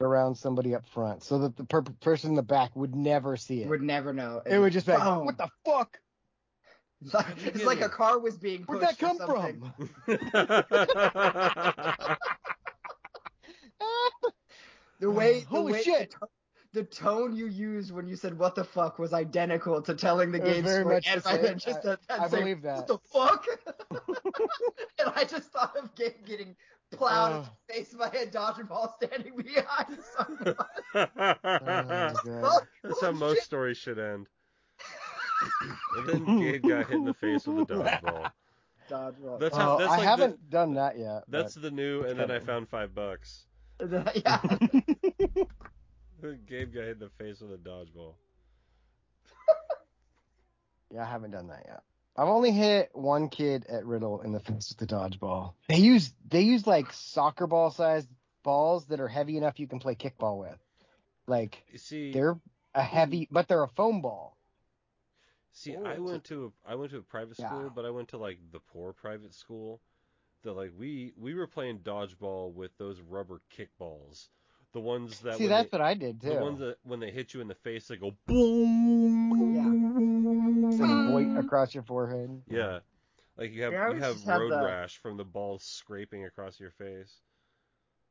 around somebody up front so that the per- person in the back would never see it. Would never know. it would just be like, what the fuck? It's like, it's like a car was being pushed. Where'd that come something. from? The way, the Holy way, shit. The, to- the tone you used when you said "what the fuck" was identical to telling the It was game very story. much and the I same. had just that, that I same, believe that. What the fuck? and I just thought of Gabe getting plowed in Oh. the face by a dodgeball standing behind someone. Oh, God. That's how most stories should end. and then Gabe got hit in the face with a dodgeball. Dodgeball. That's how. Oh, That's I haven't done that yet. That's the new. And then I found five bucks. yeah. Gabe got hit in the face with a dodgeball. Yeah, I haven't done that yet. I've only hit one kid at Riddle in the face with the dodgeball. They use they use like soccer ball sized balls that are heavy enough you can play kickball with. Like You see, they're a heavy, but they're a foam ball. see, I went to a, I went to a private Yeah. school, but I went to like the poor private school. That like we we were playing dodgeball with those rubber kickballs, the ones that See, that's they, what I did too. the ones that when they hit you in the face, they go boom. They voit mm-hmm. across your forehead. Yeah, like you have Yeah, you have just have road the- rash from the balls scraping across your face.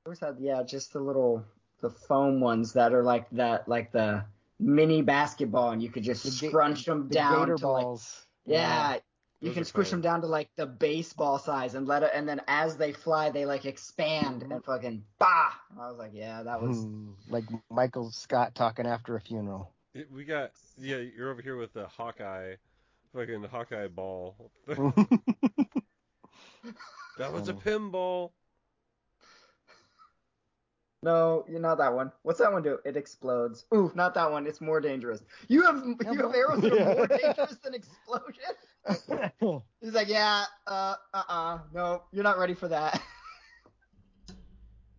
I always had yeah, just the little the foam ones that are like that, like the mini basketball, and you could just The ga- scrunch them The down gator to like balls. yeah. You Those can squish fun. them down to like the baseball size and let it, and then as they fly, they like expand and fucking bah. I was like, yeah, that was like Michael Scott talking after a funeral. It- We got yeah. You're over here with the Hawkeye, fucking Hawkeye ball. that was a pinball. no, you're not that one. What's that one do? It explodes. Ooh, not that one. It's more dangerous. You have Yeah, you have arrows that are Yeah. more dangerous than explosion. He's like, yeah, uh, uh, uh, no, you're not ready for that.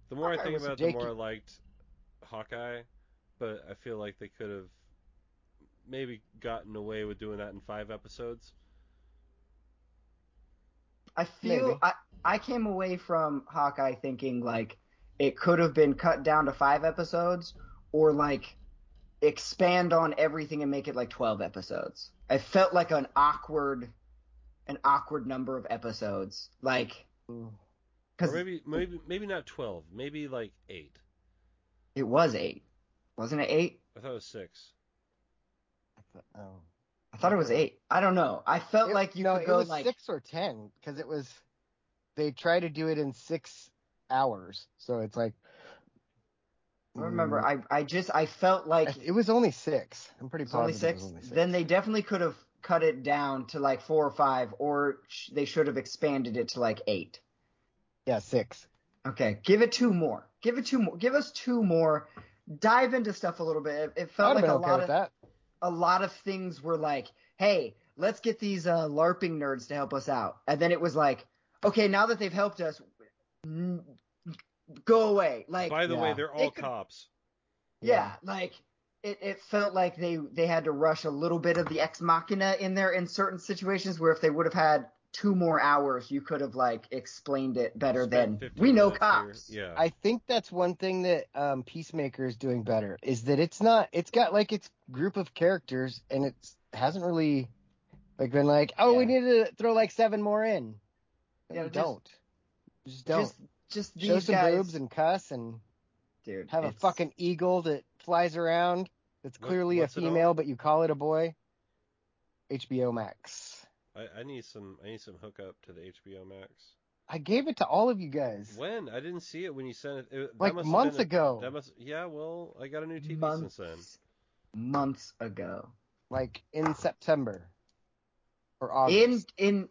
The more I think about it, the more I liked Hawkeye, but I feel like they could have maybe gotten away with doing that in five episodes. I feel Maybe. I I came away from Hawkeye thinking like it could have been cut down to five episodes or like expand on everything and make it like 12 episodes. I felt like an awkward an awkward number of episodes. Like Or cuz maybe maybe maybe not twelve, maybe like eight. it was 8. Wasn't it 8? I thought it was six. Oh. I thought it was 8. I don't know. I felt It- like you no, could it go was like six or ten because it was they tried to do it in six hours, so it's like. I remember Mm, I I just I felt like it was only six. I'm pretty It's only positive. six? It was only six. Then they definitely could have cut it down to like four or five, or sh- they should have expanded it to like eight. yeah six. Okay, give it two more. Give it two more. Give us two more. Dive into stuff a little bit. It, it felt I'd like a okay lot of that. A lot of things were like, hey, let's get these uh, LARPing nerds to help us out, and then it was like, okay, now that they've helped us, n- go away. Like, By the way, they're They all could- cops. yeah, like it, it felt like they they had to rush a little bit of the ex machina in there in certain situations where if they would have had two more hours, you could have like explained it better Spent than we know minutes here. cops. Yeah. I think that's one thing that um, Peacemaker is doing better is that it's not. It's got like its group of characters, and it's hasn't really like been like, oh, we Yeah. need to throw like seven more in. Yeah, just- don't. Just don't. Just just these Show some guys, boobs and cuss and dude, have a fucking eagle that flies around. That's What- clearly a what's it female, but you call it a boy. HBO Max. I, I need some I need some hookup to the HBO Max. I gave it to all of you guys. When? I didn't see it when you sent it. it that Like must have months been a- ago. That must yeah, well, I got a new TV months, since then. months ago. Like in September or August. In in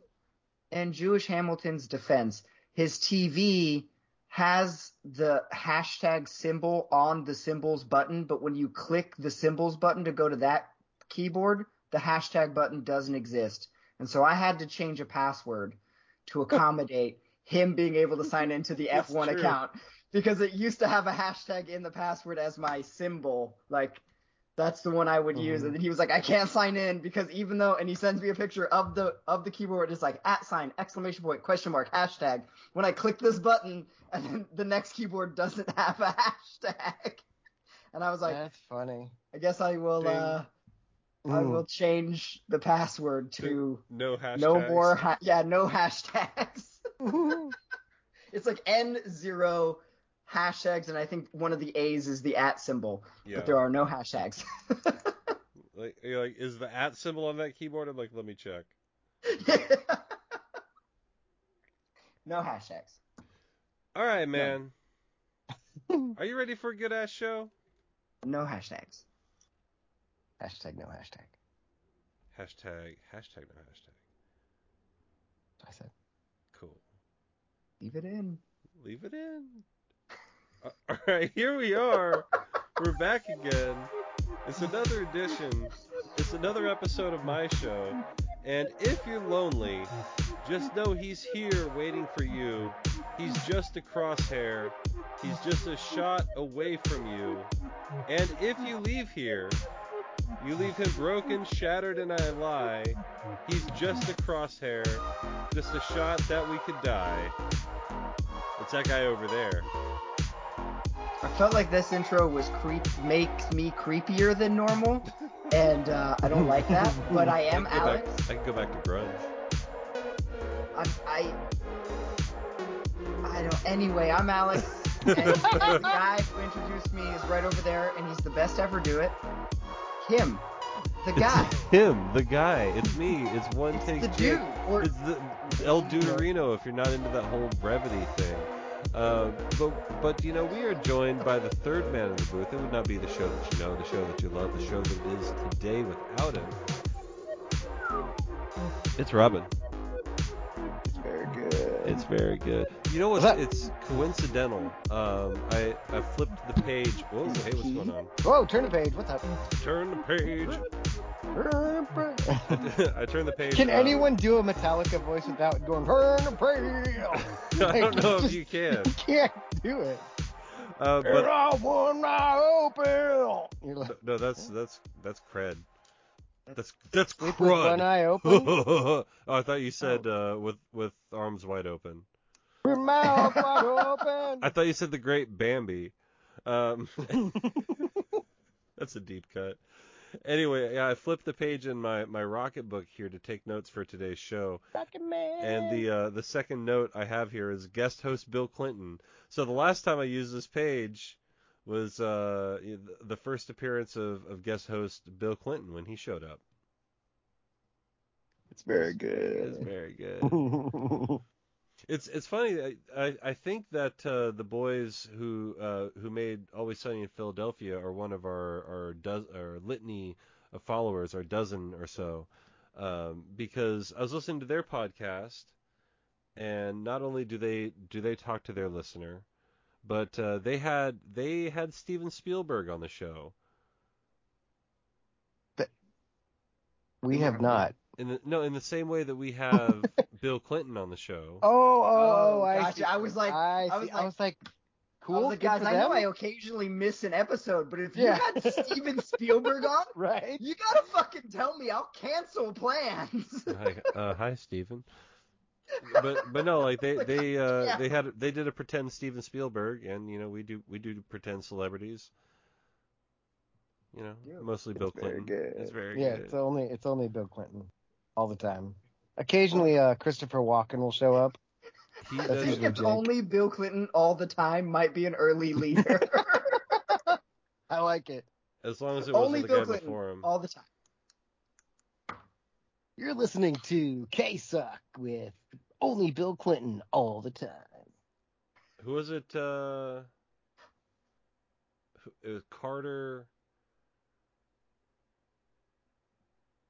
in Jewish Hamilton's defense, his TV has the hashtag symbol on the symbols button, but when you click the symbols button to go to that keyboard, the hashtag button doesn't exist. And so I had to change a password to accommodate him being able to sign into the F1 true. account because it used to have a hashtag in the password as my symbol, like That's the one I would use. Mhm. And then he was like, I can't sign in because even though, and he sends me a picture of the of the keyboard, it's like at sign, exclamation point, question mark, hashtag. When I click this button, and then the next keyboard doesn't have a hashtag, and I was like, That's funny. I guess I will, uh, I will change the password to No hashtags. no more, ha- yeah, no hashtags. Mm. it's like N zero hashtags, and I think one of the A's is the at symbol, Yeah. but there are no hashtags. Like, you're like, is the at symbol on that keyboard? I'm like, let me check. no hashtags. All right, man. Are you ready for a good ass show? No hashtags. Hashtag no hashtag. Hashtag hashtag no hashtag. I said. Cool. Leave it in. Leave it in. Uh, All right, here we are. We're back again. It's another edition. It's another episode of my show. And if you're lonely, just know he's here waiting for you. He's just a crosshair. He's just a shot away from you. And if you leave here, you leave him broken, shattered, and I lie. He's just a crosshair, just a shot that we could die. It's that guy over there. I felt like this intro was creep makes me creepier than normal, and uh, I don't like that. But I am I Alex. Back, I can go back to grunge. I'm, I I don't. Anyway, I'm Alex, and the guy who introduced me is right over there, and he's the best ever do it. Him, the guy, It's him, the guy. It's me. It's one take. the Jake. dude, or It's the El Duderino. if you're not into that whole brevity thing. Uh, but but you know we are joined by the third man in the booth. It would not be the show that you know, the show that you love, the show that is today without him. It's Robin. It's very good. It's very good. You know what? Up? It's coincidental. Um, I I flipped the page. Whoa, hey, what's going on? Whoa, turn the page. What's up? Turn the page. I turned the page. Can uh, anyone do a Metallica voice without going turn the page? I don't know if you can. You can't do it. Uh, But I want my open. You're like, no, that's that's that's cred. That's that's sleep with one eye open, oh, I thought you said uh, with with arms wide open. With mouth wide open. I thought you said the great Bambi. Um, that's a deep cut. Anyway, yeah, I flipped the page in my, my Rocketbook here to take notes for today's show, Fucking man. and the uh, the second note I have here is guest host Bill Clinton. So the last time I used this page was uh, the first appearance of, of guest host Bill Clinton when he showed up. it's very good. It's very good. It's it's funny. I I, think that uh, the boys who uh, who made Always Sunny in Philadelphia are one of our our, does, our litany of followers, our dozen or so, um, because I was listening to their podcast, and not only do they do they talk to their listener, but uh, they had they had Steven Spielberg on the show. we have not. In the, no, in the same way that we have Bill Clinton on the show. Oh, oh, Oh, I gotcha. see. I was like- I, I was like- I was like, cool. I was like, guys, I know. I occasionally miss an episode, but if you Yeah. had Steven Spielberg on, right? you gotta fucking tell me. I'll cancel plans. hi, uh, hi, Steven. But but no, like they Like, they uh yeah. they had they did a pretend Steven Spielberg, and you know we do we do pretend celebrities. You know, Yeah. mostly Bill It's very Clinton. good. It's very yeah, good. it's only it's only Bill Clinton all the time. Occasionally, uh, Christopher Walken will show up. He That's does, usually if Jake. only Bill Clinton all the time might be an early leader. I like it. as long as it only wasn't the Bill guy Clinton before him. all the time. You're listening to K Suck with only Bill Clinton all the time. Who was it? Uh, who- it was Carter.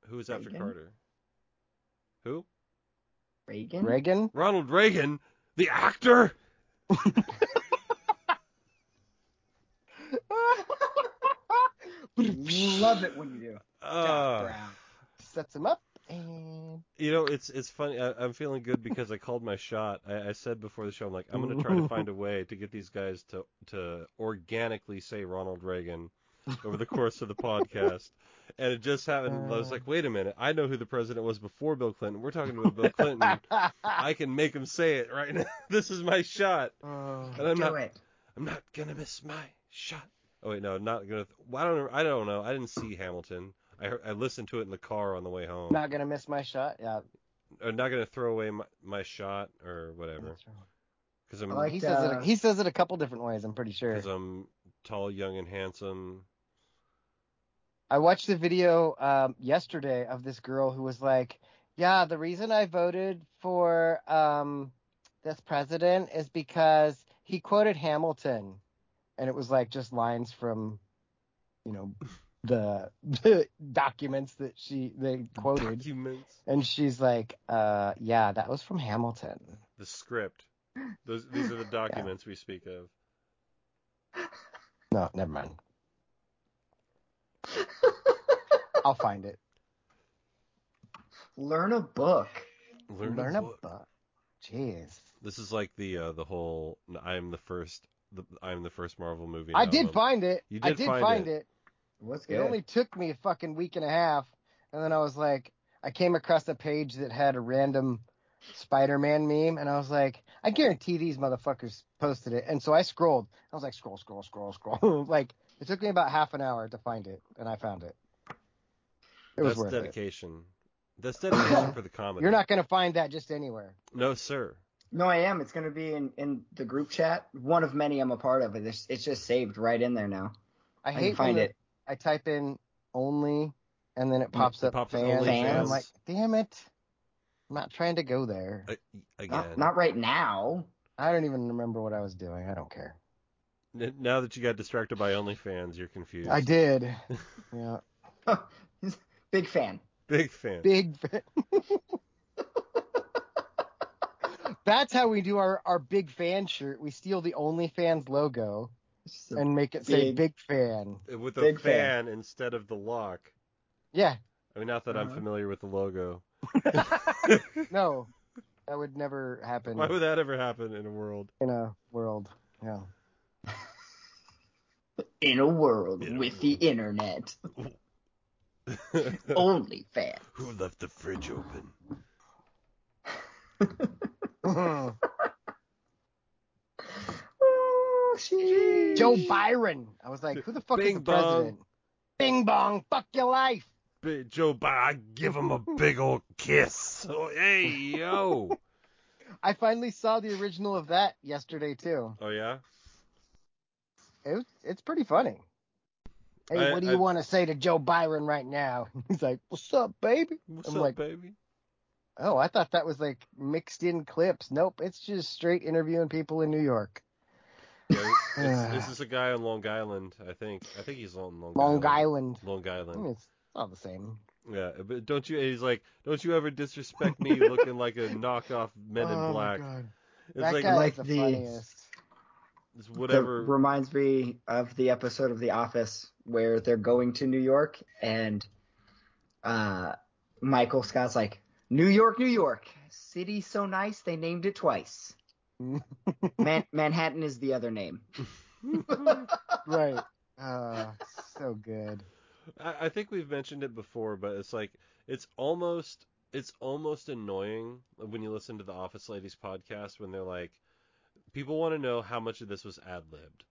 Who was after Reagan? Carter? Who? Reagan. Reagan? Ronald Reagan, the actor. Love it when you do. Uh, Brown. Sets him up and You know, it's it's funny. I, I'm feeling good because I called my shot. I, I said before the show, I'm like, I'm gonna try to find a way to get these guys to to organically say Ronald Reagan. Over the course of the podcast. And it just happened. I was like, wait a minute. I know who the president was before Bill Clinton. We're talking about Bill Clinton. I can make him say it right now. this is my shot. Oh. And I'm Do not. it. I'm not gonna miss my shot. Oh wait, no, I'm not gonna. Well, I don't. I don't know. I didn't see Hamilton. I heard, I listened to it in the car on the way home. Not gonna miss my shot. Yeah. I'm not gonna throw away my, my shot or whatever. Because I'm I like He says uh, it. He says it a couple different ways. I'm pretty sure. because I'm tall, young, and handsome. I watched the video um, yesterday of this girl who was like, "Yeah, the reason I voted for um, this president is because he quoted Hamilton," and it was like just lines from, you know, the, the documents that she they quoted, Documents. and she's like, "Uh, yeah, that was from Hamilton." The script. Those these are the documents we speak of. No, never mind. I'll find it. learn a book. Learn, Learn a a book. book. Jeez. This is like the uh, the whole I am the first the I am the first Marvel movie. I did find it. You I did did find find it. it. What's It good? only took me a fucking week and a half, and then I was like, I came across a page that had a random Spider-Man meme, and I was like, I guarantee these motherfuckers posted it. And so I scrolled. I was like, scroll, scroll, scroll, scroll. like it took me about half an hour to find it, and I found it. It was That's worth it. dedication. That's dedication for the comedy. You're not gonna find that just anywhere. No, sir. No, I am. It's gonna be in in the group chat. One of many I'm a part of. It's it's just saved right in there now. I I hate can when find the- it. I type in only, and then it mm, pops It up pops up fans. and I'm like, damn it. I'm not trying to go there. A- Again. Not, not right now. I don't even remember what I was doing. I don't care. N- Now that you got distracted by OnlyFans, you're confused. I did. yeah. Big fan. Big fan. Big. Fan. That's how we do our, our big fan shirt. We steal the OnlyFans logo It's just a- and make it say big- big fan. With a Big fan, fan. instead of the lock. Yeah. I mean, not that I'm Uh-huh. familiar with the logo. No. That would never happen Why would that ever happen in a world? in a world. Yeah. In a world In a with the internet. Only fan. Who left the fridge open? Oh, sheesh. Joe Byron. I was like, who the fuck is the bong. president? Bing bong. Fuck your life. Big Joe Biden, give him a big old kiss. Oh, hey, yo. I finally saw the original of that yesterday too. Oh yeah. It was, it's pretty funny. Hey, I- what do I- you want to say to Joe Byron right now? He's like, "What's up, baby?" What's I'm up, like- baby? Oh, I thought that was like mixed in clips. Nope, it's just straight interviewing people in New York. Yeah, this is a guy on Long Island, I think. I think he's on Long, Long Island. Island. Long I Island. mean, it's all the same. Yeah, but don't you? He's like, don't you ever disrespect me looking like a knockoff Men in oh Black? It's that like guy like is the, the- funniest. It's That reminds me of the episode of The Office where they're going to New York and uh, Michael Scott's like, New York, New York, city so nice they named it twice. Man- Manhattan is the other name. right. Uh, so good. I, I think we've mentioned it before, but it's like it's almost it's almost annoying when you listen to the Office Ladies podcast when they're like, people want to know how much of this was ad libbed.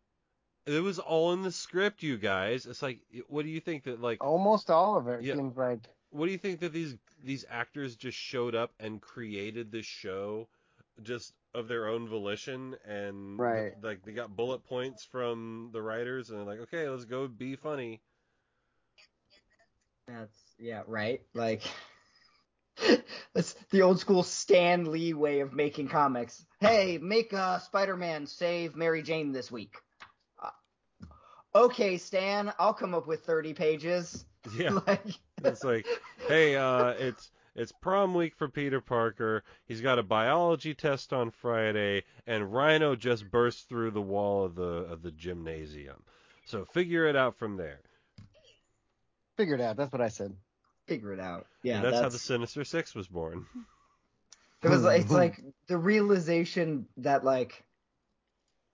It was all in the script, you guys. It's like, what do you think that like, Almost all of it Yeah. seems like. what do you think that these these actors just showed up and created this show just of their own volition and Right. like they got bullet points from the writers and they're like, okay, let's go be funny. That's, yeah, right? Like, that's the old school Stan Lee way of making comics. Hey, make uh, Spider Man save Mary Jane this week. Uh, okay, Stan, I'll come up with 30 pages. Yeah. like, It's like, hey, uh, it's it's prom week for Peter Parker. He's got a biology test on Friday, and Rhino just burst through the wall of the of the gymnasium. So figure it out from there. Figure it out. That's what I said. Figure it out. Yeah, and that's, how the Sinister Six was born. It was it's like the realization that like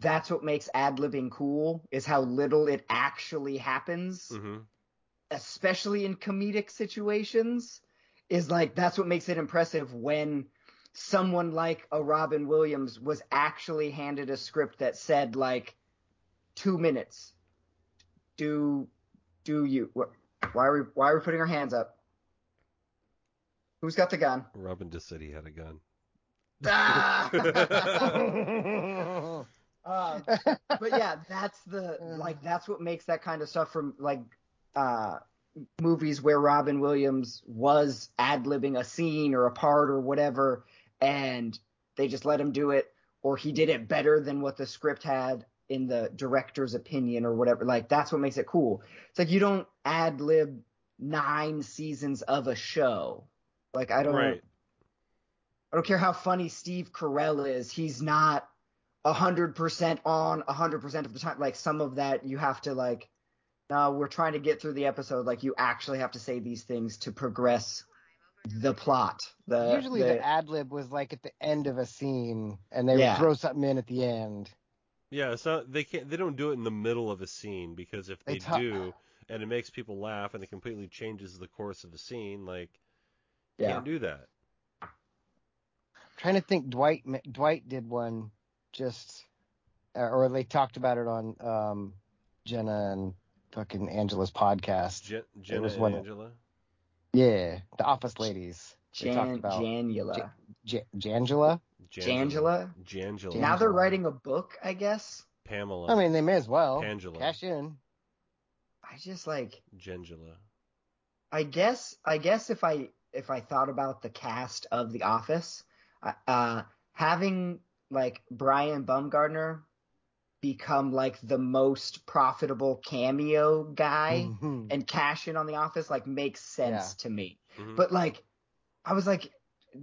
that's what makes ad libbing cool is how little it actually happens, hmm especially in comedic situations. Is like that's what makes it impressive when someone like a Robin Williams was actually handed a script that said like two minutes. Do do you? wh- Why are we why are we putting our hands up? Who's got the gun? Robin just said he had a gun. Ah! Um, but yeah, that's the like that's what makes that kind of stuff from like uh movies where Robin Williams was ad libbing a scene or a part or whatever, and they just let him do it, or he did it better than what the script had in the director's opinion or whatever. Like that's what makes it cool. It's like you don't ad lib nine seasons of a show. Like I don't Right. I don't care how funny Steve Carell is. He's not a hundred percent on a hundred percent of the time. Like some of that you have to like, no, we're trying to get through the episode. Like you actually have to say these things to progress the plot. The, Usually the, ad lib was like at the end of a scene, and they Yeah. would throw something in at the end. Yeah, so they can't they don't do it in the middle of a scene because if They they, ta- do and it makes people laugh and it completely changes the course of the scene, like yeah. can't do that. I'm trying to think, Dwight Dwight did one just, uh, or they talked about it on um, Jenna and fucking Angela's podcast. Je- Jenna was and one- Angela. Yeah, the Office Ladies. They talked Jan, Janula. J- Jangela. Jangela? Jangela. Now they're writing a book, I guess. Pamela. I mean, they may as well Pangela. cash in. I just like Jangela. I guess I guess if I if I thought about the cast of The Office, uh, uh, having like Brian Baumgartner become like the most profitable cameo guy Mhm. and cash in on The Office like makes sense Yeah. to me. Mhm. But like, I was like,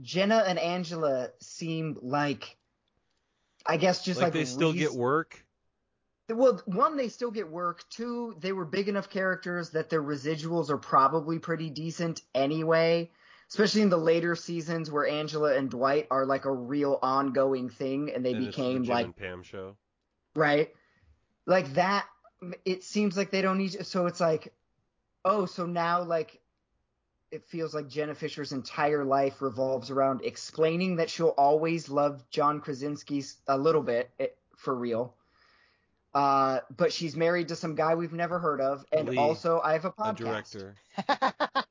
Jenna and Angela seem like, I guess just like, like, they still get work. well, one, they still get work. Two, they were big enough characters that their residuals are probably pretty decent anyway. Especially in the later seasons where Angela and Dwight are like a real ongoing thing, and they and it's the became Jim like and Pam show. right, like that. It seems like they don't need. So it's like, oh, so now like, it feels like Jenna Fischer's entire life revolves around explaining that she'll always love John Krasinski a little bit eh, for real. Uh, but she's married to some guy we've never heard of, and Lee, also I have a A podcast. director.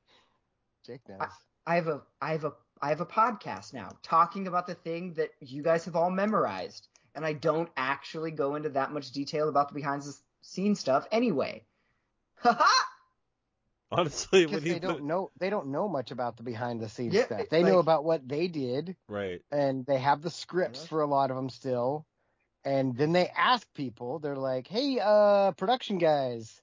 Jake knows. I have a I have a I have a podcast now talking about the thing that you guys have all memorized, and I don't actually go into that much detail about the behind the scenes stuff anyway. Haha. Honestly, Because when he they don't put, know they don't know much about the behind the scenes Yeah, stuff. it- They know about what they did, right. and they have the scripts Yeah. for a lot of them still. And then they ask people, they're like, "Hey, uh, production guys,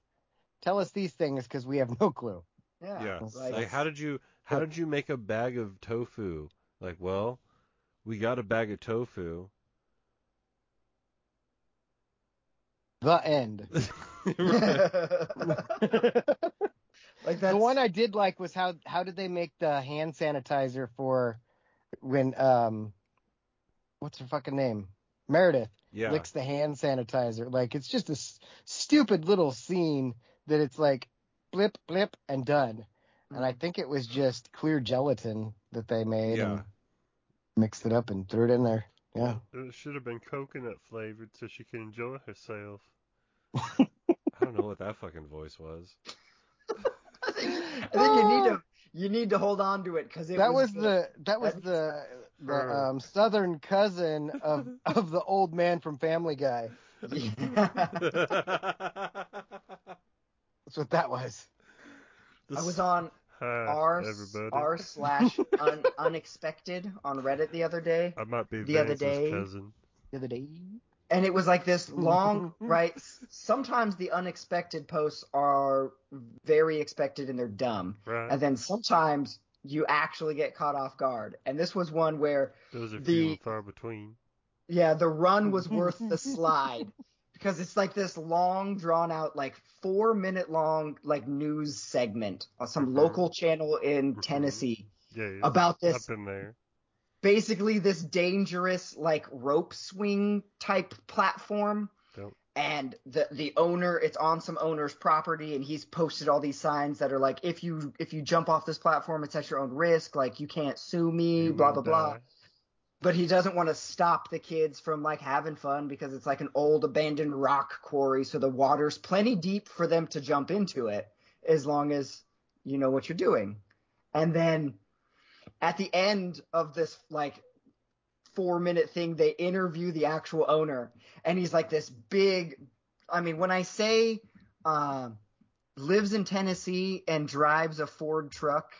tell us these things because we have no clue." yeah. Yeah. Like, Like, how did you how did you make a bag of tofu? Like, well, we got a bag of tofu. The end. like that's the one I did like was how how did they make the hand sanitizer for when um what's her fucking name Meredith Yeah. licks the hand sanitizer like it's just a s- stupid little scene that it's like blip blip and done and I think it was just clear gelatin that they made Yeah. and mixed it up and threw it in there yeah It should have been coconut flavored so she could enjoy herself. I don't know what that fucking voice was. I think, I think you need to you need to hold on to it because that was, was the that was the the um southern cousin of of the old man from Family Guy the. that's what that was I was on r everybody. r slash un, unexpected on Reddit the other day, I might be the other day. cousin. the other day and it was like this long right. Sometimes the unexpected posts are very expected and they're dumb, Right. and then sometimes you actually get caught off guard. And this was one where Those are the- few and far between. Yeah, the run was worth the slide because it's like this long, drawn out, like four minute long, like news segment on some Mhm. local channel in Mhm. Tennessee Yeah, yeah. about this there. basically this dangerous like rope swing type platform. Yep. And the the owner, it's on some owner's property, and he's posted all these signs that are like, if you if you jump off this platform, it's at your own risk. Like you can't sue me, You blah blah blah. But he doesn't want to stop the kids from like having fun because it's like an old abandoned rock quarry, so the water's plenty deep for them to jump into it as long as you know what you're doing. And then at the end of this like four minute thing, they interview the actual owner, and he's like this big. I mean, when I say um, lives in Tennessee and drives a Ford truck,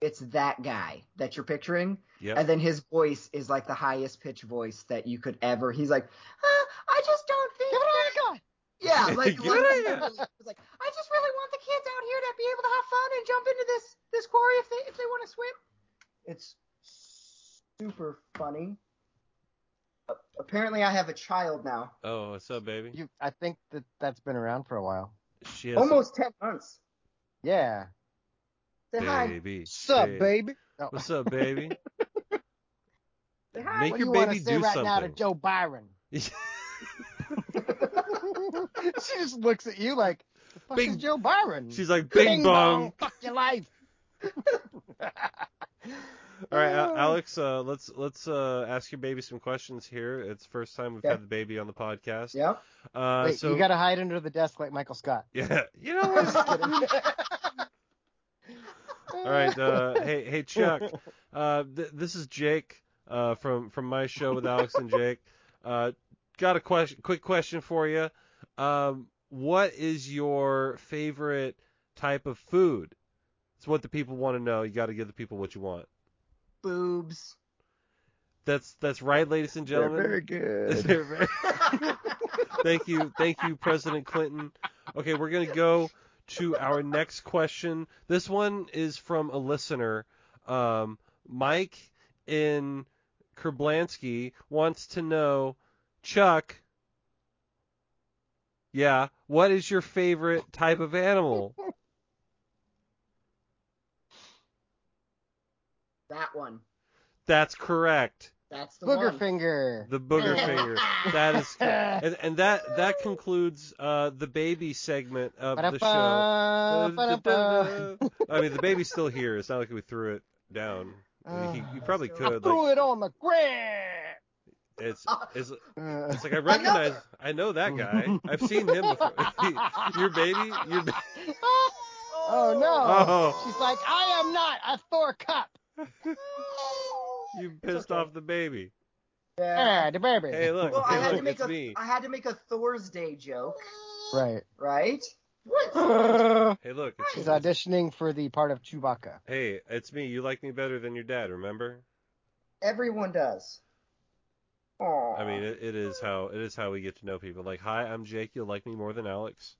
it's that guy that you're picturing. Yep. And then his voice is like the highest pitch voice that you could ever. He's like, uh, I just don't think. Give it that- on, God. yeah, like, Get like it it was like I just really want the kids out here to be able to have fun and jump into this this quarry if they if they want to swim. It's super funny. Uh, apparently, I have a child now, Oh, what's up, baby? You, I think that that's been around for a while. She has almost ten months. Yeah. Say hi. baby. Sup, babe. baby? No. What's up, baby? Hi. Make your do you want baby do right now to something. Joe Byron? she just looks at you like, the fuck Bing- is Joe Byron? She's like, bing, bong. Fuck your life. All right, Al- Alex. Uh, let's let's uh, ask your baby some questions here. It's the first time we've Okay. had the baby on the podcast. Yep. Uh, Wait, so you gotta hide under the desk like Michael Scott. yeah, you know what? Just kidding. All right. Uh, hey, hey, Chuck. Uh, th- this is Jake uh, from from my show with Alex and Jake. Uh, got a question, quick question for you. Um, what is your favorite type of food? It's what the people want to know. You got to give the people what you want. Boobs. That's that's right, ladies and gentlemen. Very good. They're very- thank you, thank you, President Clinton. Okay, we're gonna go to our next question. This one is from a listener. Um, Mike in Kerblansky wants to know, Chuck. Yeah, what is your favorite type of animal? That one. That's correct. That's the Booger one. finger. The booger finger. That is, and, and that that concludes uh, the baby segment of the show. Ba-da-ba, ba-da-ba. I mean, the baby's still here. It's not like we threw it down. I mean, he, you probably still- could. Threw Like, it on the ground. it's, it's, Uh, it's like I recognize. I know that guy. I've seen him before. your baby. Your ba- oh no. Oh. She's like, I am not a Thor cup. you pissed off the baby. Yeah. Ah, the baby. Hey, look. Well, I had look. to make It's a me. I had to make a Thor's Day joke, Right. right? Hey, look. It's, She's auditioning for the part of Chewbacca. hey, it's me. You like me better than your dad. Remember? Everyone does. Aww. I mean, it, it is how it is how we get to know people. Like, hi, I'm Jake. You'll like me more than Alex.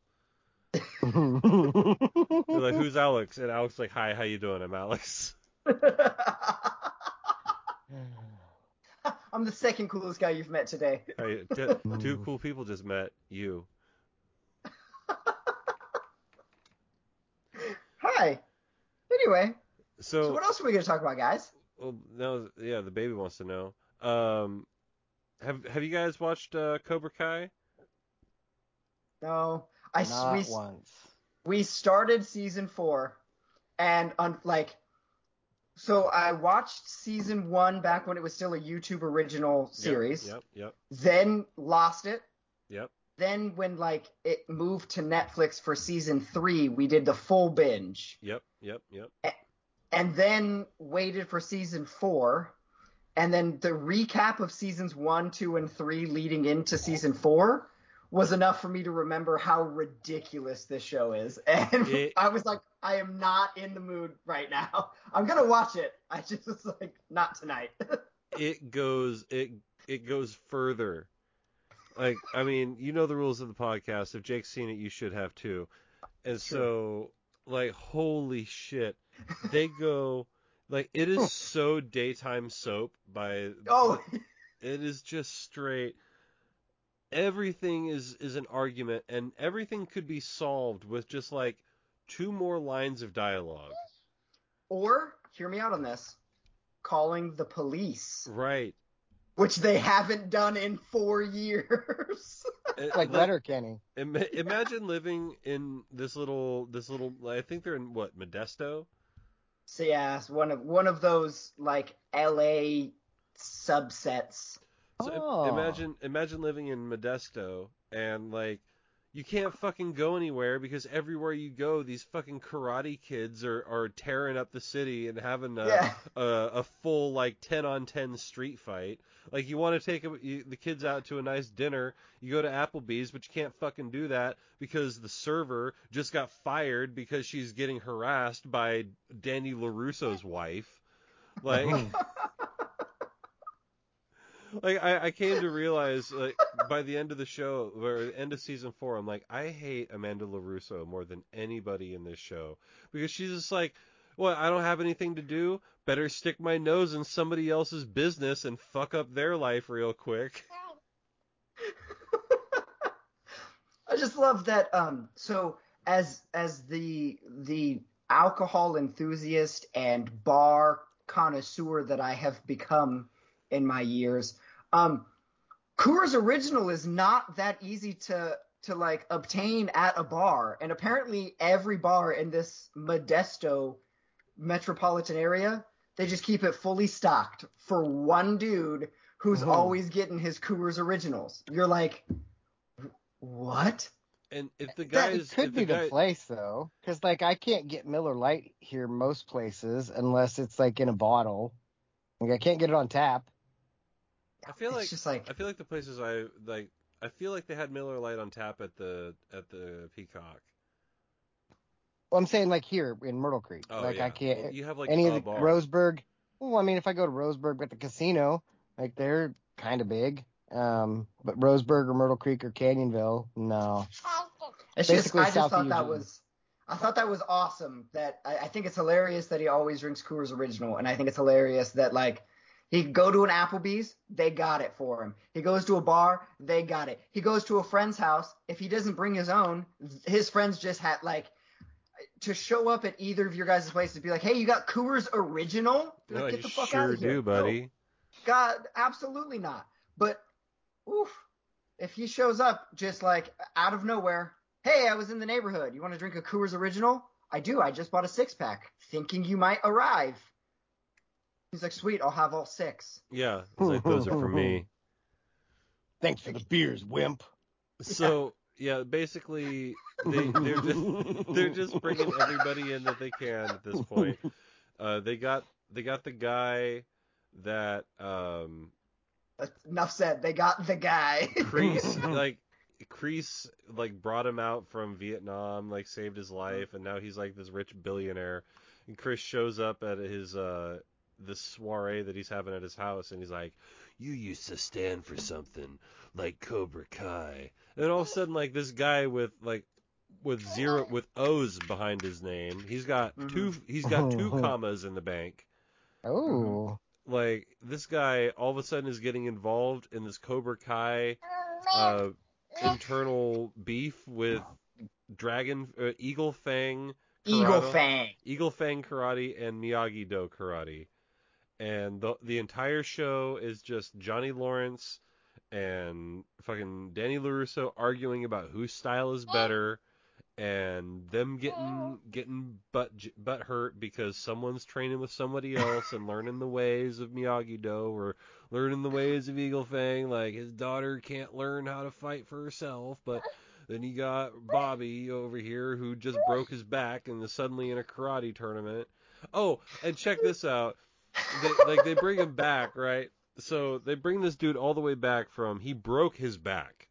You're like, who's Alex? And Alex like, hi, how you doing? I'm Alex. I'm the second coolest guy you've met today. Hey, t- two cool people just met you. Hi. Anyway, so So, what else are we gonna talk about, guys? well, no, yeah, the baby wants to know. Um, have have you guys watched uh, Cobra Kai? No, I Not we once. we started season four, and on like, so I watched season one back when it was still a YouTube original series. Yep, yep, Then lost it. yep. Then when like it moved to Netflix for season three, we did the full binge. Yep, yep, yep. and then waited for season four, and then the recap of seasons one, two, and three leading into season four was enough for me to remember how ridiculous this show is. And It- I was like, I am not in the mood right now. I'm gonna watch it. I just was like, not tonight. It goes it it goes further. Like, I mean, you know the rules of the podcast. If Jake's seen it, you should have too. And so, like, holy shit, they go like it is so daytime soap by oh, It is just straight. Everything is is an argument, and everything could be solved with just like two more lines of dialogue. or hear me out on this. calling the police, Right. Which they haven't done in four years. It- like Letterkenny. Ima- imagine living in this little this little I think they're in what Modesto. so yeah, it's one of one of those like LA subsets. So im- Oh. imagine imagine living in Modesto and like you can't fucking go anywhere because everywhere you go these fucking karate kids are, are tearing up the city and having a, Yeah. a a full like 10 on 10 street fight. Like you want to take a, you, the kids out to a nice dinner, you go to Applebee's, but you can't fucking do that because the server just got fired because she's getting harassed by Danny LaRusso's wife. Like like I, I came to realize like by the end of the show or the end of season four i'm like i hate amanda larusso more than anybody in this show because she's just like well i don't have anything to do better stick my nose in somebody else's business and fuck up their life real quick I just love that. Um, so as as the the alcohol enthusiast and bar connoisseur that I have become in my years, um, Coors Original is not that easy to to like obtain at a bar, and apparently every bar in this Modesto metropolitan area, they just keep it fully stocked for one dude who's Mhm. always getting his Coors Originals. You're like, what? and if the That guys could be the the place though, because like I can't get Miller Lite here most places unless it's like in a bottle. Like I can't get it on tap. I feel it's like just like i feel like the places i like i feel like they had miller Lite on tap at the at the peacock Well, I'm saying like here in Myrtle Creek. oh like yeah I can't Well, you have like any of the bar. Roseburg. Well, I mean, if I go to Roseburg at the casino, like they're kind of big. Um, but Roseburg or Myrtle Creek or Canyonville, no. It's just I just south of thought that was I thought that was awesome. That I, I think it's hilarious that he always drinks Coors Original, and I think it's hilarious that like he go to an Applebee's, they got it for him. He goes to a bar, they got it. He goes to a friend's house. If he doesn't bring his own, his friends just had like to show up at either of your guys' places, be like, "Hey, you got Coors Original? Like, get the fuck sure out of here, do No. buddy God, absolutely not. But oof, if he shows up just like out of nowhere, hey, I was in the neighborhood. You want to drink a Coors Original? I do. I just bought a six pack, thinking you might arrive. He's like, sweet, I'll have all six. yeah it's like those are for me Thanks for the beers, wimp. So yeah, basically they they're just they're just bringing everybody in that they can at this point. Uh, they got they got the guy that um That's enough said. They got the guy. Kreese like Kreese like brought him out from Vietnam, like saved his life, and now he's like this rich billionaire. And Chris shows up at his uh this soiree that he's having at his house, and he's like, "You used to stand for something like Cobra Kai." And all of a sudden, like this guy with like with zero with O's behind his name, he's got two he's got two commas in the bank. Oh, like this guy all of a sudden is getting involved in this Cobra Kai uh, internal beef with Dragon uh, Eagle Fang Eagle Fang. Eagle Fang Karate and Miyagi Do Karate, and the the entire show is just Johnny Lawrence and fucking Danny Larusso arguing about whose style is better, and them getting getting butt butt hurt because someone's training with somebody else and learning the ways of Miyagi Do or learning the ways of Eagle Fang. Like his daughter can't learn how to fight for herself, but then you got Bobby over here who just broke his back and is suddenly in a karate tournament. Oh, and check this out. They, like they bring him back, right? So they bring this dude all the way back from he broke his back.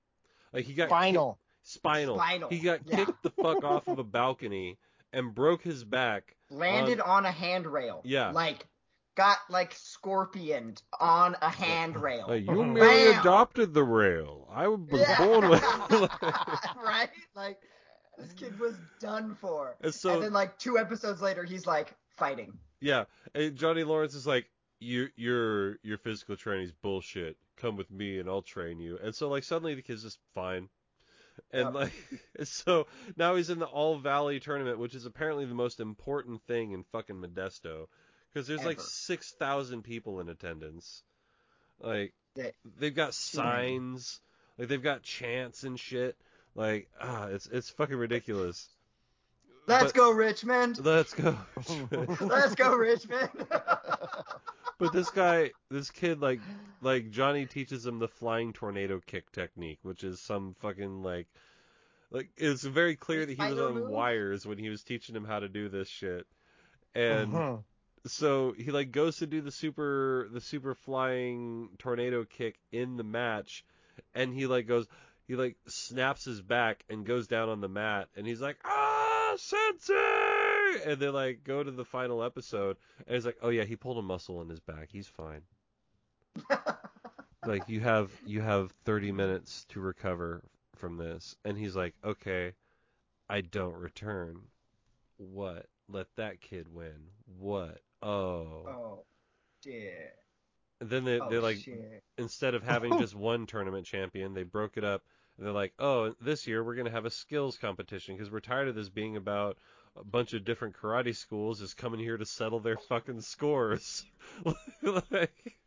Like he got final. spinal. Spinal, He got yeah. kicked the fuck off of a balcony and broke his back. Landed um, on a handrail. Yeah. Like, got like scorpioned on a handrail. Like, you uh-huh. merely Bam! adopted the rail. I was Yeah. born with. right? Like this kid was done for. And so- and then like two episodes later, he's like fighting. Yeah, and Johnny Lawrence is like, your your your physical training's bullshit. Come with me and I'll train you. And so like suddenly the kid's just fine. And Yep. like so now he's in the All Valley tournament, which is apparently the most important thing in fucking Modesto. because there's like six thousand people in attendance. Like they've got signs, like they've got chants and shit. Like ah, it's it's fucking ridiculous. Let's But- go, Richmond. Let's go. Let's go, Richmond. But this guy, this kid, like, like Johnny teaches him the flying tornado kick technique, which is some fucking like, like it's very clear that he was on move? wires when he was teaching him how to do this shit. And Mhm. so he like goes to do the super, the super flying tornado kick in the match, and he like goes, he like snaps his back and goes down on the mat, and he's like, ah, sensei, and they like go to the final episode, and he's like, oh yeah, he pulled a muscle in his back, he's fine. like you have you have 30 minutes to recover from this, and he's like, okay, I don't return. What? Let that kid win. What? Oh. oh, shit. And then they Oh, they like shit. instead of having just one tournament champion, they broke it up. And they're like, oh, this year we're gonna have a skills competition because we're tired of this being about a bunch of different karate schools just coming here to settle their fucking scores. like,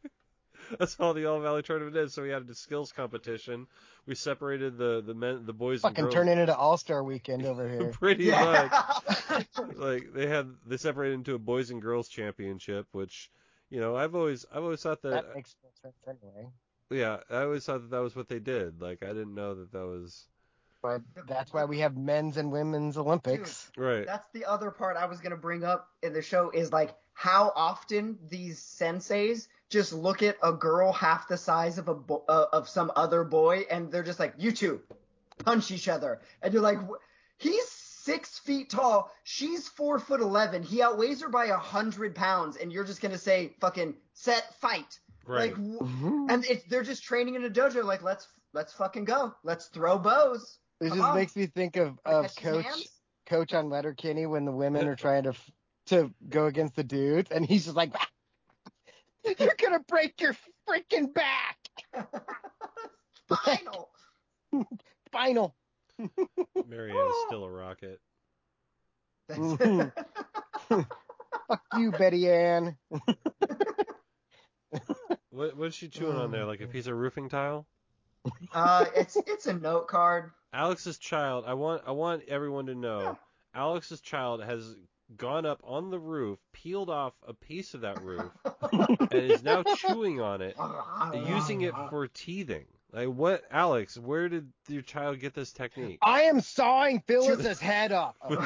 that's all the All Valley tournament is. So we had a skills competition. We separated the the men, the boys and Fucking girls. turn it into All Star Weekend over here. Pretty much like they had they separated into a boys and girls championship, which you know I've always I've always thought that, that makes no sense anyway. Yeah I always thought that that was what they did. Like I didn't know that that was But that's why we have men's and women's Olympics. right. That's the other part I was gonna bring up in the show is like how often these senseis just look at a girl half the size of a bo- uh, of some other boy and they're just like you two punch each other and you're like he's six feet tall she's four foot eleven he outweighs her by a hundred pounds and you're just gonna say fucking set fight Right. like wh- Mhm. and it, they're just training in a dojo like let's let's fucking go let's throw bows It Come just on. makes me think of, of Coach hands? Coach on Letterkenny when the women are trying to to go against the dudes, and he's just like, "You're gonna break your freaking back." final Final. Marianne is still a rocket. Mhm. Fuck you, Betty Ann. What what's she chewing on there? Like a piece of roofing tile? Uh, it's it's a note card. Alex's child. I want I want everyone to know. Alex's child has gone up on the roof, peeled off a piece of that roof, and is now chewing on it, using it for teething. Like what, Alex? Where did your child get this technique? I am sawing Phyllis's head off. With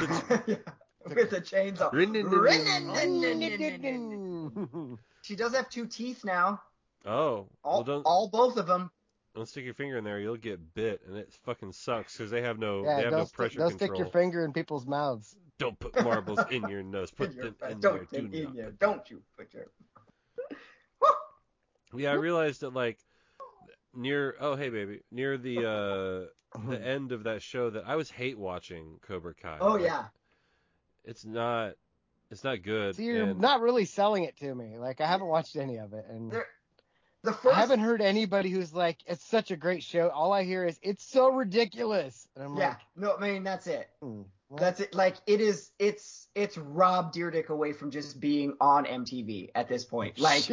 Yeah, with the chainsaw. she does have two teeth now. Oh, All, well don't all both of them. don't stick your finger in there. You'll get bit, and it fucking sucks because they have no yeah, they have don't, no stick, pressure don't control. stick your finger in people's mouths. Don't put marbles in your nose. Put In your them in don't there. Do in not your, don't you put your. Yeah, I realized that like near oh hey baby near the uh the end of that show that I was hate watching Cobra Kai. Oh Like, yeah. it's not it's not good. So you're and not really selling it to me. Like I haven't watched any of it, and There- The I haven't heard anybody who's like, "It's such a great show." All I hear is, "It's so ridiculous," and I'm Yeah. like, No, I mean that's it. Hmm, what? That's it. Like it is. It's it's Rob Dyrdek away from just being on MTV at this point. Like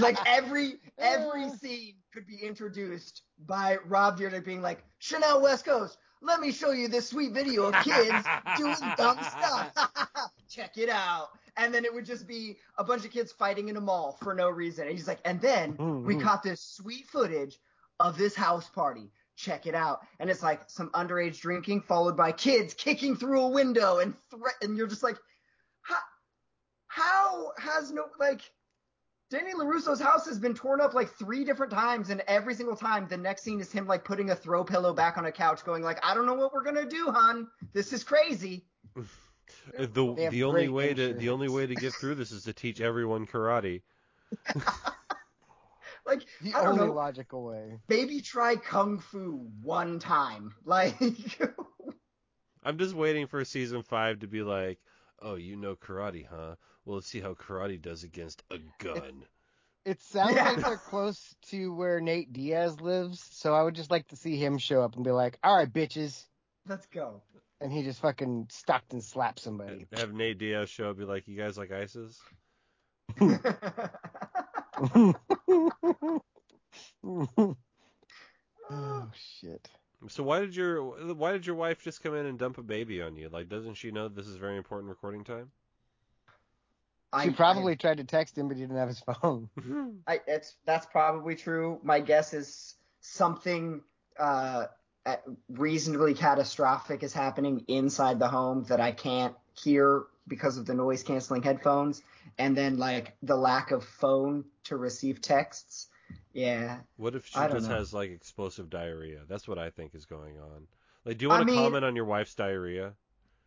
like every every scene could be introduced by Rob Dyrdek being like, Chanel West Coast, let me show you this sweet video of kids doing dumb stuff. Check it out. And then it would just be a bunch of kids fighting in a mall for no reason. And he's like, and then we Mhm. caught this sweet footage of this house party. Check it out. And it's like some underage drinking followed by kids kicking through a window and threat and you're just like, how, how has no like Danny LaRusso's house has been torn up like three different times, and every single time the next scene is him like putting a throw pillow back on a couch, going like, I don't know what we're gonna do, hon. This is crazy. The They the only great way to the only way to get through this is to teach everyone karate. Like the I don't only know, logical way. maybe try kung fu one time. Like I'm just waiting for season five to be like, oh, you know karate, huh? Well, let's see how karate does against a gun. It sounds Yeah. like they're close to where Nate Diaz lives, so I would just like to see him show up and be like, "All right, bitches," let's go. And he just fucking stopped and slapped somebody. Have Nate Diaz show up, be like, you guys like ISIS? oh shit. So why did your why did your wife just come in and dump a baby on you? Like, doesn't she know this is very important recording time? She probably tried to text him, but he didn't have his phone. I, it's that's probably true. My guess is something uh, Uh, reasonably catastrophic is happening inside the home that I can't hear because of the noise canceling headphones, and then like the lack of phone to receive texts. Yeah. What if she just know. has like explosive diarrhea? That's what I think is going on. Like, do you want I to mean- comment on your wife's diarrhea?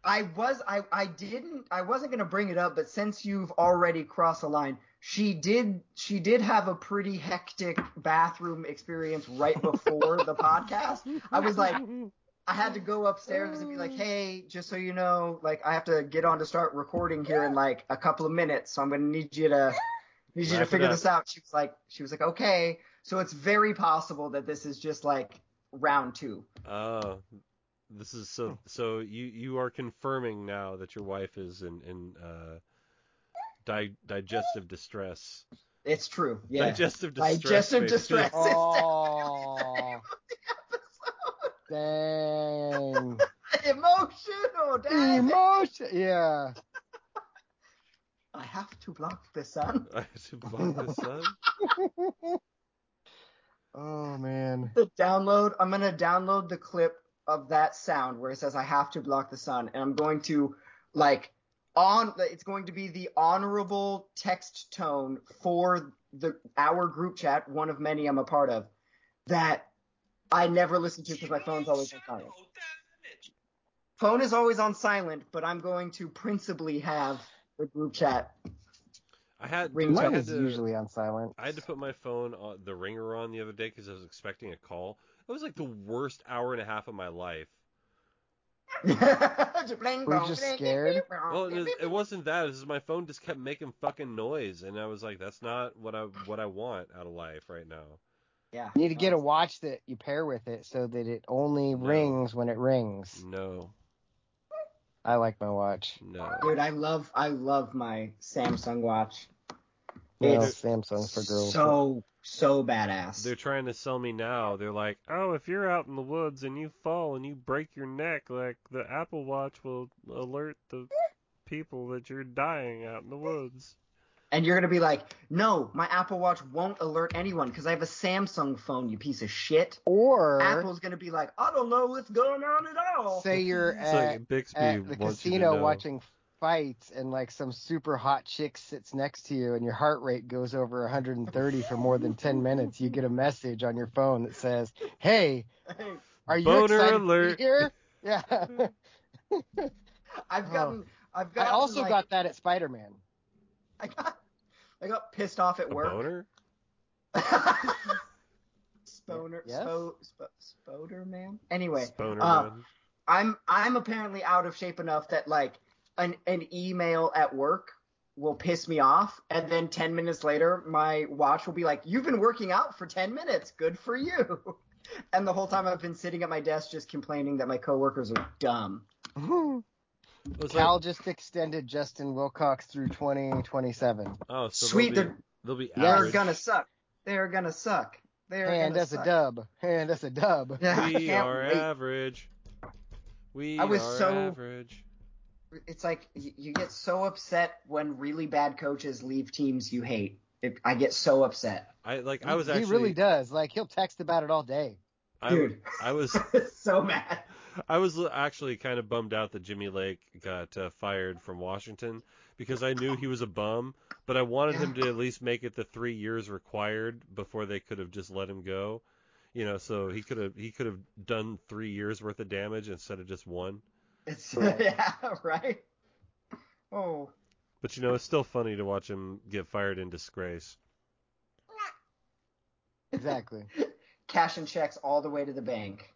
I was I I didn't I wasn't gonna bring it up, but since you've already crossed the line, she did she did have a pretty hectic bathroom experience right before the podcast. I was like, I had to go upstairs and be like, mm. hey, just so you know, like I have to get on to start recording here in like a couple of minutes, so I'm gonna need you to need you Wrap to figure this out. She was like she was like, okay. So it's very possible that this is just like round two. Oh, this is so. So you you are confirming now that your wife is in in uh, di- digestive distress. It's true. Yeah. Digestive distress. Digestive baby. distress. Oh, dang. Emotional, dang. Emotion. Yeah. I have to block the sun. I had to block the sun. Oh man. The download. I'm gonna download the clip of that sound where it says I have to block the sun, and I'm going to like on. It's going to be the honorable text tone for the our group chat, one of many I'm a part of, that I never listen to because my phone's always on silent. Phone is always on silent, but I'm going to principally have the group chat. I had Ring Mine is usually on silent. I had to put my phone on the ringer on the other day because I was expecting a call. It was like the worst hour and a half of my life. Were Were you just scared? Well, it, was, it wasn't that. It was my phone just kept making fucking noise, and I was like, "That's not what I what I want out of life right now." Yeah. You need to get a watch that you pair with it so that it only No. rings when it rings. No, I like my watch. no. Dude, I love I love my Samsung watch. No, It's Samsung for girls. So so badass. They're trying to sell me now. They're like, "Oh, if you're out in the woods and you fall and you break your neck, like the Apple Watch will alert the people that you're dying out in the woods." And you're gonna be like, no, my Apple Watch won't alert anyone because I have a Samsung phone, you piece of shit. or Apple's gonna be like, I don't know what's going on at all. say you're It's at, like Bixby at the wants you to casino watching fights and like some super hot chick sits next to you and your heart rate goes over 130 for more than 10 minutes. You get a message on your phone that says, "Hey, are you Boner excited alert." to be here?" Yeah. I've gotten I've got I also like, got that at Spider-Man. I got I got pissed off at A work. boner? Sponer, Yes? Spo, Spo, Spoder man. Anyway, Boner uh, man. I'm I'm apparently out of shape enough that like an an email at work will piss me off, and then ten minutes later my watch will be like, "You've been working out for ten minutes. Good for you." And the whole time I've been sitting at my desk just complaining that my coworkers are dumb. It was Cal like, just extended Justin Wilcox through 2027. oh, so Sweet, they'll they're be, they'll be Yes. they're gonna suck. They're gonna suck. They're Hand gonna us a dub. and us a dub. Yeah, I We are wait. average. We I was are so- average. It's like you get so upset when really bad coaches leave teams you hate. It, I get so upset. I like. I was actually he really does. Like he'll text about it all day. I, Dude. I was. so mad. I was actually kind of bummed out that Jimmy Lake got uh, fired from Washington because I knew he was a bum, but I wanted him to at least make it the three years required before they could have just let him go. You know, so he could have he could have done three years worth of damage instead of just one. It's Right. yeah, right. Oh, But you know, it's still funny to watch him get fired in disgrace. Exactly. cashing checks all the way to the bank.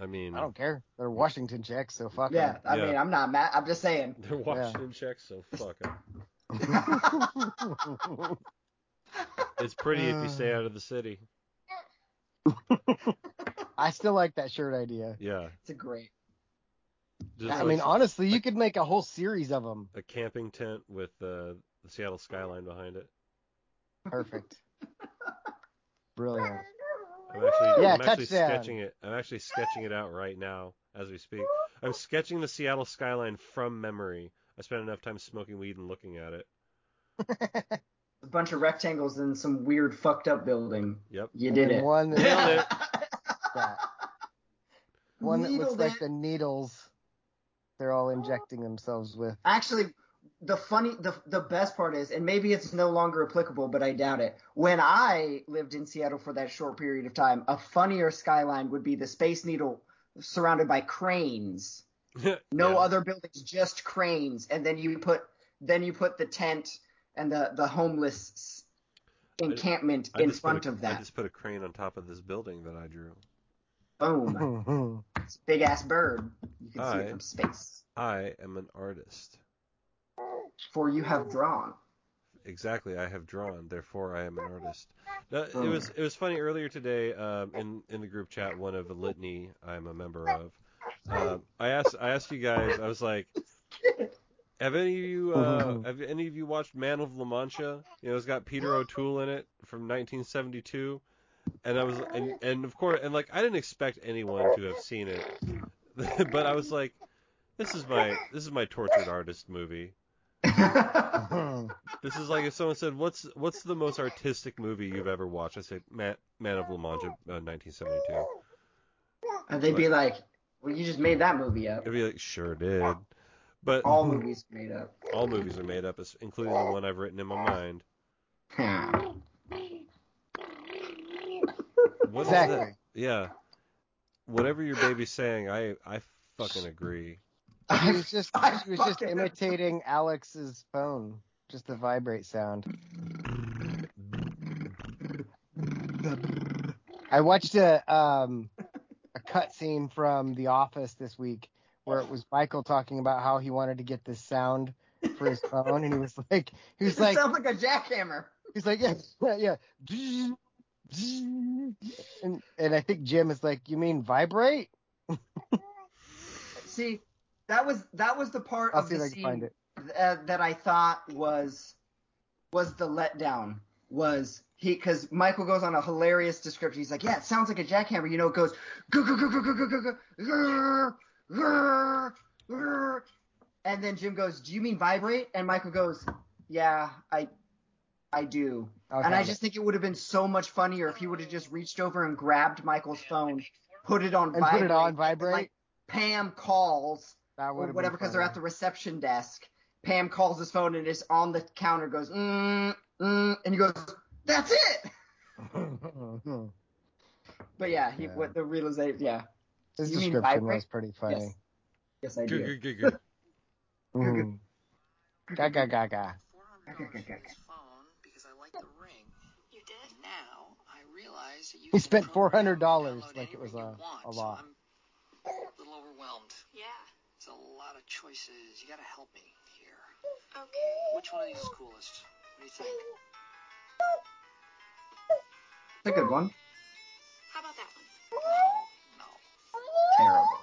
I mean, I don't care. They're Washington checks, so fuck Yeah, 'em. I Yeah. mean, I'm not mad. I'm just saying. they're Washington checks, so fuck 'em. It's pretty if you stay uh. out of the city. I still like that shirt idea. Yeah, It's a great. Just I like mean, honestly, you could make a whole series of them. a camping tent with uh, the Seattle skyline behind it. Perfect. Brilliant. I'm actually, Yeah, I'm actually sketching it. I'm actually sketching it out right now as we speak. I'm sketching the Seattle skyline from memory. I spent enough time smoking weed and looking at it. A bunch of rectangles and some weird fucked up building. Yep. You did then it. One that, Nailed it. that. One that looks Needled like the needles they're all injecting themselves with. Actually, the funny, the the best part is, and maybe it's no longer applicable, but I doubt it. When I lived in Seattle for that short period of time, a funnier skyline would be the Space Needle surrounded by cranes. No Yeah. other buildings, just cranes, and then you put then you put the tent and the the homeless encampment I in front a- of that I just put a crane on top of this building that I drew. Boom, it's a big ass bird. You can see it from space. I am an artist. For you have drawn. Exactly, I have drawn, therefore I am an artist. Now, it was it was funny earlier today um, in in the group chat, one of a litany I'm a member of. Um, I asked I asked you guys, I was like, have any of you uh, have any of you watched Man of La Mancha? You know, it's got Peter O'Toole in it from 1972, and I was and and of course and like I didn't expect anyone to have seen it, but I was like, this is my this is my tortured artist movie. This is like if someone said, "What's what's the most artistic movie you've ever watched?" I say, "Man, Man of La Mancha, uh, 1972." And they'd be like, "Well, you just made that movie up." I'd be like, "Sure did," but All movies are made up. all movies are made up, including the one I've written in my mind. What is that? Exactly. Yeah. Whatever your baby's saying, I I fucking agree. She was just I she was just fucking- imitating Alex's phone, just the vibrate sound. I watched a um a cutscene from The Office this week where it was Michael talking about how he wanted to get this sound for his phone, and he was like, he was It like, sounds like a jackhammer. he's like, yeah, yeah, yeah. And and I think Jim is like, you mean vibrate? See, that was that was the part I'll of the if I can find scene uh, that I thought was was the letdown. Was he? Because Michael goes on a hilarious description. He's like, "Yeah, it sounds like a jackhammer." You know, it goes, "Gur, gur, gur, gur, gur, gur, gur, gur, gur, gur, gur." and then Jim goes, "Do you mean vibrate?" And Michael goes, "Yeah, I, I do." I'll and I just think it would have been so much funnier if he would have just reached over and grabbed Michael's phone, put it on and vibrate, put it on vibrate. like Pam calls that or whatever because they're at the reception desk. Pam calls his phone and it's on the counter. Goes mm, mm, and he goes, "That's it." But yeah, he Yeah. what the realization. Yeah, His You description vibrate? was pretty funny. yes, I Good, do. good, good, good. Mhm. Gaga gaga. $400 for his phone because I like the ring. You did? And now I realize that you He spent $400 like it was a- want, a so lot. I'm a little overwhelmed. Yeah. It's a lot of choices. You gotta help me here. Okay. Which one of these is coolest? What do you think? It's a good one. How about that one? No, no. Terrible.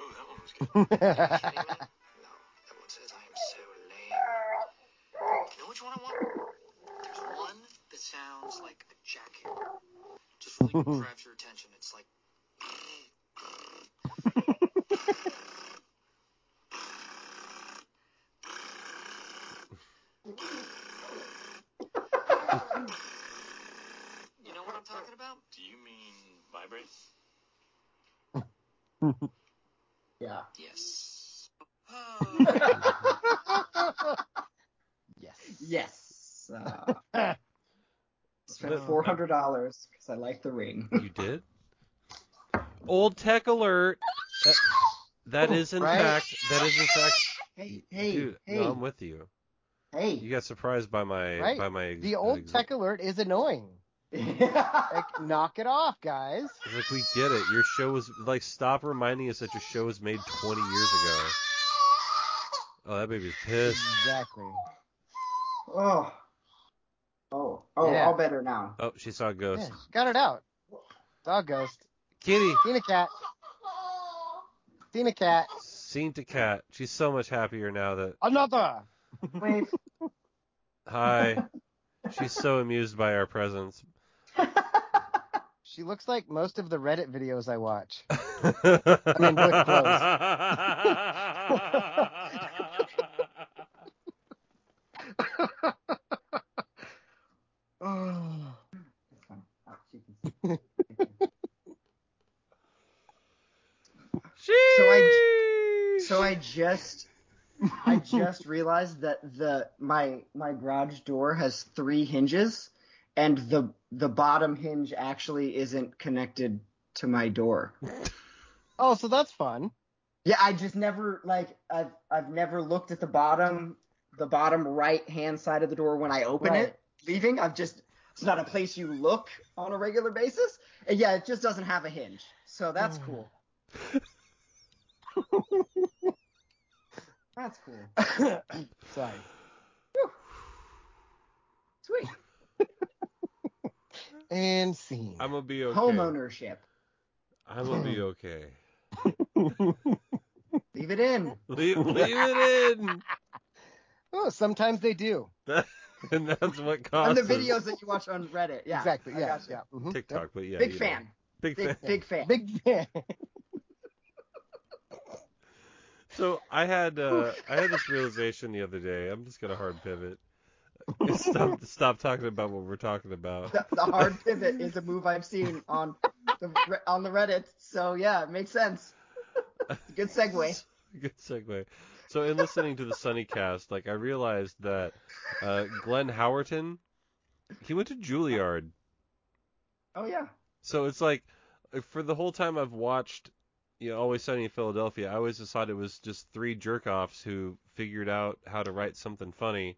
Oh, that one was good. Are you kidding me? No, that one says I am so lame. You know which one I want? There's one that sounds like a jackhammer. Just really grabs your attention. It's like. You know what I'm talking about? Do you mean vibrate? Yeah. Yes. Oh, yes. Yes. Uh, spent But- uh, four hundred dollars because I like the ring. You did? Old tech alert. That, that oh, is in Right? fact. That is in fact. Hey, hey, Dude, hey, no, I'm with you. hey. You got surprised by my Right. by my. The old ex- tech alert is annoying. Like, knock it off, guys. It's like we get it. Your show was like stop reminding us that your show was made 20 years ago. Oh, that baby's pissed. Exactly. oh. Oh. Oh, Yeah. all better now. Oh, she saw a Yeah, ghost. got it out. Dog ghost. Kitty, Seen a cat. Seen a cat. seen to cat. She's so much happier now that Another. Wave. Hi. She's so amused by our presence. She looks like most of the Reddit videos I watch. I mean, with Oh. So I just I just realized that the my my garage door has three hinges and the the bottom hinge actually isn't connected to my door. Oh, so that's fun. Yeah, I just never like I've I've never looked at the bottom the bottom right hand side of the door when I open Right. it leaving. I've just it's not a place you look on a regular basis. And yeah, it just doesn't have a hinge. So that's mm. cool. That's cool. Sorry. Sweet. And scene. I'm gonna be okay. Home ownership. I'm gonna be okay. Leave it in. Leave, leave it in. oh, sometimes they do. and that's what causes. And the videos that you watch on Reddit. Yeah. exactly. Yeah. gotcha. Yeah. mhm, TikTok, but yeah, Big you know. fan. Big, Big fan. big fan. Big fan. So I had uh, I had this realization the other day. I'm just gonna hard pivot. Stop stop talking about what we're talking about. The, the hard pivot is a move I've seen on the on the Reddit. So yeah, it makes sense. Good segue. Good segue. So in listening to the Sunny cast, like I realized that uh, Glenn Howerton, he went to Juilliard. Oh yeah. So it's like for the whole time I've watched, you know, Always Sunny in Philadelphia, I always just thought it was just three jerk offs who figured out how to write something funny,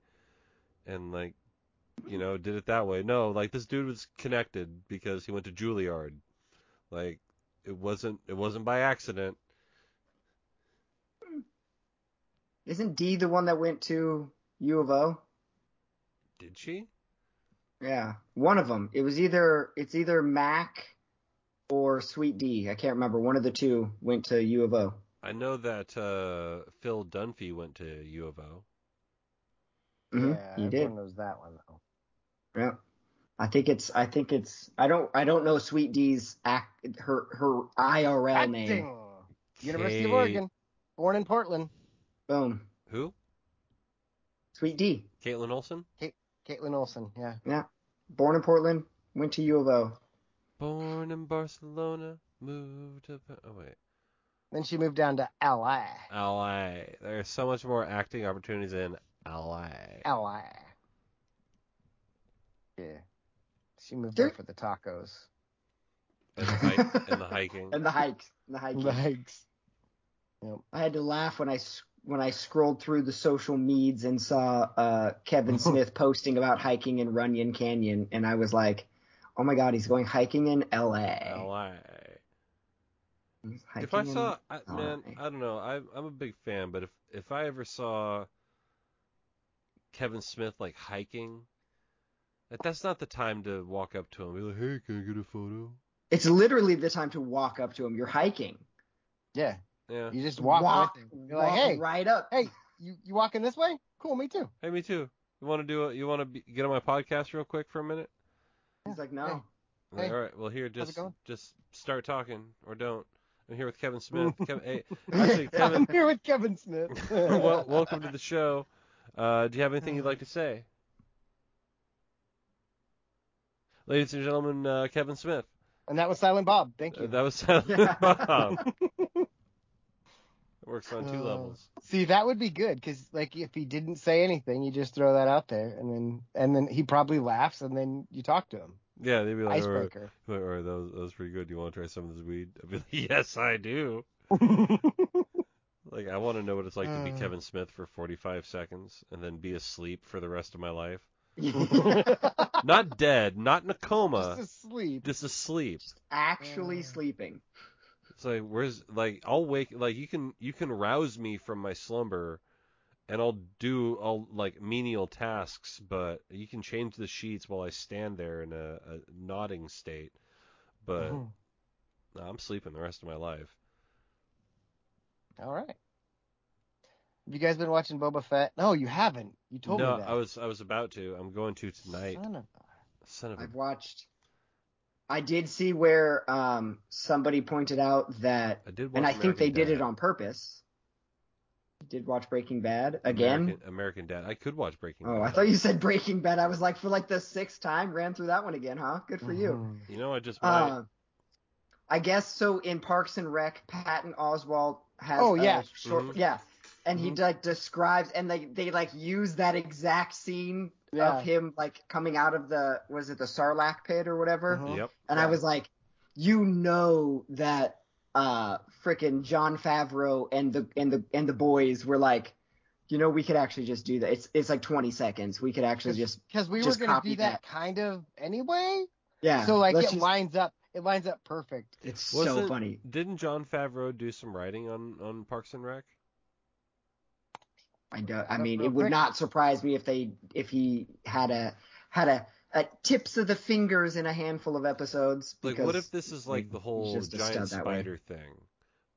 and like, you know, did it that way. No, like this dude was connected because he went to Juilliard. Like it wasn't it wasn't by accident. Isn't D the one that went to U of O? Did she? Yeah, one of them. It was either it's either Mac or Sweet D. I can't remember. One of the two went to U of O. I know that uh, Phil Dunphy went to U of O. hmm Yeah, he did. knows that one though. Yeah. I think it's. I think it's. I don't. I don't know Sweet D's act. Her her IRL name. Acting. University of Oregon. Born in Portland. Boom. Who? Sweet D. Kaitlin Olson? Kaitlin Olson. Yeah. Yeah. Born in Portland. Went to U of O. Born in Barcelona, moved to. Pa- Oh wait, Then she moved down to LA. LA. There's so much more acting opportunities in LA. LA. Yeah. She moved there There- for the tacos. And the, hike, and the hiking. And the hikes. The hiking. The hikes. I had to laugh when I s- when I scrolled through the social meds and saw uh, Kevin Smith posting about hiking in Runyon Canyon, and I was like, "Oh my God, he's going hiking in L.A." LA. If I hiking in- saw, I, man, I don't know. I, I'm a big fan, but if if I ever saw Kevin Smith like hiking, like, that's not the time to walk up to him be like, "Hey, can I get a photo?" it's literally the time to walk up to him. You're hiking. Yeah. Yeah. You just walk, with him. You're like, hey, right up. hey, you, you walking this way? Cool, me too. Hey, me too. You want to do it? You want to get on my podcast real quick for a minute? He's like, no. Hey. Like, All right. Well, here, just just start talking or don't. I'm here with Kevin Smith. Kev, hey, actually, Kevin, I'm here with Kevin Smith. well, welcome to the show. Uh, do you have anything you'd like to say? Ladies and gentlemen, uh, Kevin Smith. And that was Silent Bob. Thank Uh, you. that was Silent Bob. It works on two Uh, levels. See, that would be good because, like, if he didn't say anything, you just throw that out there, and then and then he probably laughs, and then you talk to him. Yeah, they'd be like, all right, Icebreaker. all right, that was, that was pretty good. Do you want to try some of this weed? I'd be like, yes, I do. Like, I want to know what it's like to be Uh. Kevin Smith for 45 seconds and then be asleep for the rest of my life. Not dead, not in a coma, Just asleep. just asleep. Actually Uh. sleeping. It's like where's like I'll wake like you can you can rouse me from my slumber and I'll do all like menial tasks, but you can change the sheets while I stand there in a, a nodding state. But Mhm. no, I'm sleeping the rest of my life. All right. Have you guys been watching Boba Fett? No, you haven't. You told no, me that. I was I was about to. I'm going to tonight. Son of Son of a I've watched. I did see where um somebody pointed out that, I did watch and I think they American did it on purpose. Did watch Breaking Bad again? American, American Dad. I could watch Breaking Oh, Bad. I thought you said Breaking Bad. I was like, for like the sixth time, ran through that one again, huh? Good for you. Mhm. You know, I just. Uh, I guess so. In Parks and Rec, Patton Oswalt has. Oh, a yeah. short, Mhm. yeah, and he Mhm. like describes and they they like use that exact scene Yeah. of him like coming out of the was it the Sarlacc pit or whatever, Mhm. Yep. and I was like, you know that uh frickin' Jon Favreau and the and the and the boys were like. You know, we could actually just do that. It's it's like 20 seconds. We could actually just Because we were Just gonna do that, that. kind of anyway. yeah. so like it just- lines up. It lines up perfect. It's so Wasn't- funny. Didn't Jon Favreau do some writing on on Parks and Rec? I don't. I mean, it would not surprise me if they if he had a had a, a tips of the fingers in a handful of episodes. Like, Because what if this is like the whole giant stud that way. spider thing?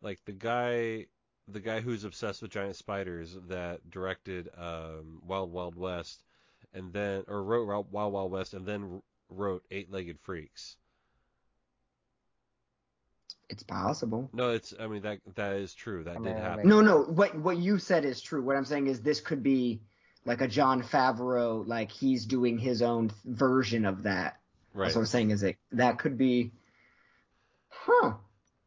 Like the guy, the guy who's obsessed with giant spiders that directed um, Wild Wild West, and then or wrote Wild Wild, Wild West, and then wrote Eight Legged Freaks. It's possible? No, it's. I mean that that is true. That I did mean, I happen. No, no. What what you said is true. What I'm saying is this could be like a Jon Favreau, like he's doing his own version of that. right. That's what I'm saying. Is it that could be? Huh.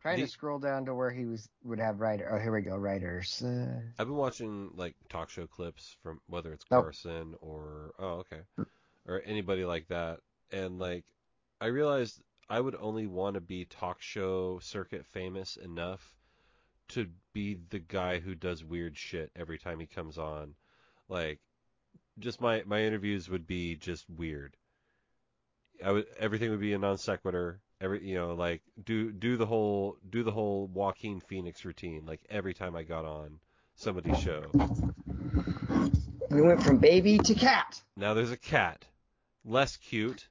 Trying The- to scroll down to where he was would have writer. Oh, here we go. Writers. Uh, I've been watching like talk show clips from whether it's Oh. Carson or oh okay, or anybody like that, and like I realized I would only want to be talk show circuit famous enough to be the guy who does weird shit every time he comes on. Like just my my interviews would be just weird. I would everything would be a non sequitur. Every you know like do do the whole do the whole Joaquin Phoenix routine like every time I got on somebody's show. We went from baby to cat. Now there's a cat, less cute.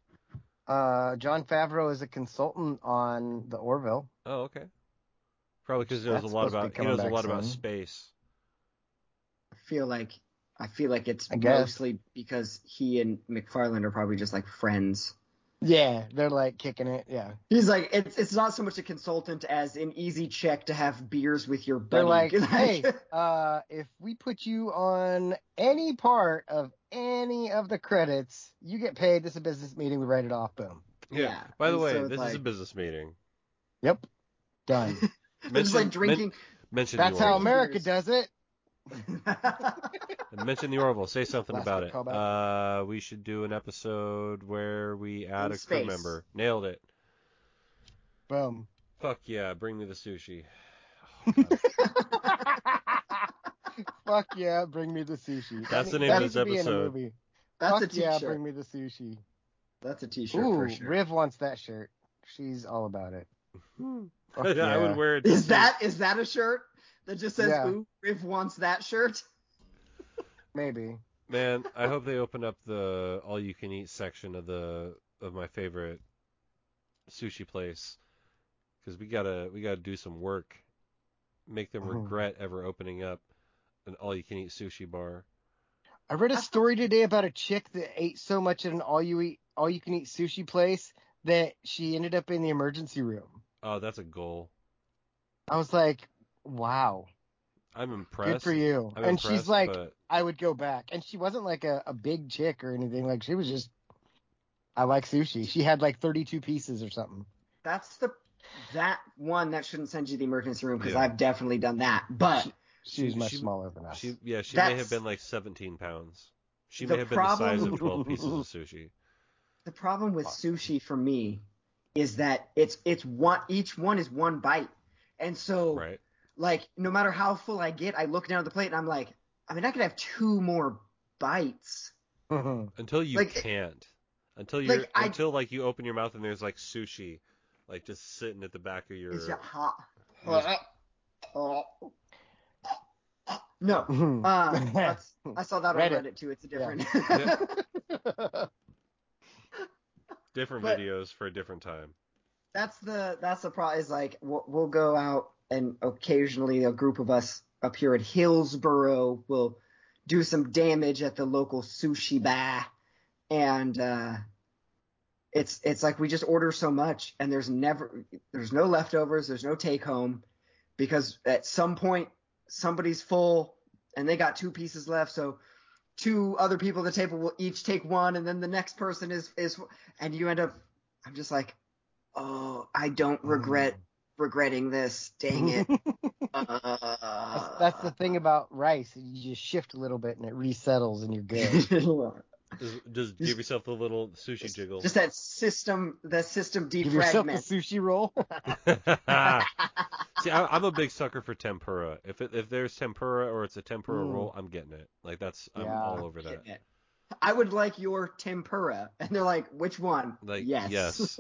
Uh, Jon Favreau is a consultant on the Orville. Oh okay. Probably because he knows That's a lot supposed to be about he knows a back lot about space. I feel like I feel like it's mostly because he and MacFarlane are probably just like friends. Yeah, they're like kicking it. Yeah, He's like, it's it's not so much a consultant as an easy check to have beers with your buddy. they're like, hey, uh, if we put you on any part of any of the credits, you get paid. This is a business meeting. We write it off. Boom. Yeah, By the and way, so it's this is a business meeting. Yep. Done. they're just Mention- like drinking. Mention That's the how America does it. Mention the Orville. Say something Last about it. Uh, we should do an episode where we add In a crew member. Nailed it. Boom. Fuck yeah, bring me the sushi. Oh, God. Fuck yeah, bring me the sushi. That's the name that of this needs to be in a episode. movie. That's Fuck a t-shirt. yeah, bring me the sushi. That's a t-shirt Ooh, for sure. Riv wants that shirt. She's all about it. Fuck I would wear it. Is that is that a shirt that just says Yeah. "Ooh, Riv wants that shirt"? Maybe. Man, I hope they open up the all you can eat section of the of my favorite sushi place cuz we got to we got to do some work. Make them Mhm. regret ever opening up an all you can eat sushi bar. I read a story today about a chick that ate so much at an all you eat all you can eat sushi place that she ended up in the emergency room. Oh, that's a goal. I was like, wow, I'm impressed. good for you. I'm and she's like, but I would go back. And she wasn't like a, a big chick or anything. Like she was just, I like sushi. She had like 32 pieces or something. That's the that one that shouldn't send you to the emergency room because Yeah. I've definitely done that. But She was much she- smaller than us. she yeah, she may have been like 17 pounds. She The may have been the size problem- of 12 pieces of sushi. the problem with sushi for me is that it's it's one each one is one bite, and so Right. like no matter how full I get, I look down at the plate and I'm like, I mean, I could have two more bites. Until you Like, can't. Until you're like, I- until like you open your mouth and there's like sushi like just sitting at the back of your It's just hot. No, uh, that's, I saw that on Reddit. Reddit too. It's a different. different but- videos for a different time. that's the that's the problem. Is like we'll, we'll go out and occasionally a group of us up here at Hillsboro will do some damage at the local sushi bar, and uh, it's it's like we just order so much, and there's never there's no leftovers, there's no take home, because at some point somebody's full and they got two pieces left, so two other people at the table will each take one, and then the next person is is, and you end up. I'm just like, oh, I don't oh. regret regretting this. Dang it. Uh, that's, that's the thing about rice. You just shift a little bit and it resettles and you're good. Just, just give yourself a little sushi jiggle. Just that system, that system defragment. Give yourself a sushi roll. See, I, I'm a big sucker for tempura. If it, if there's tempura or it's a tempura Mm. roll, I'm getting it. Like that's I'm Yeah. all over that. I would like your tempura, and they're like, which one? Like yes. yes.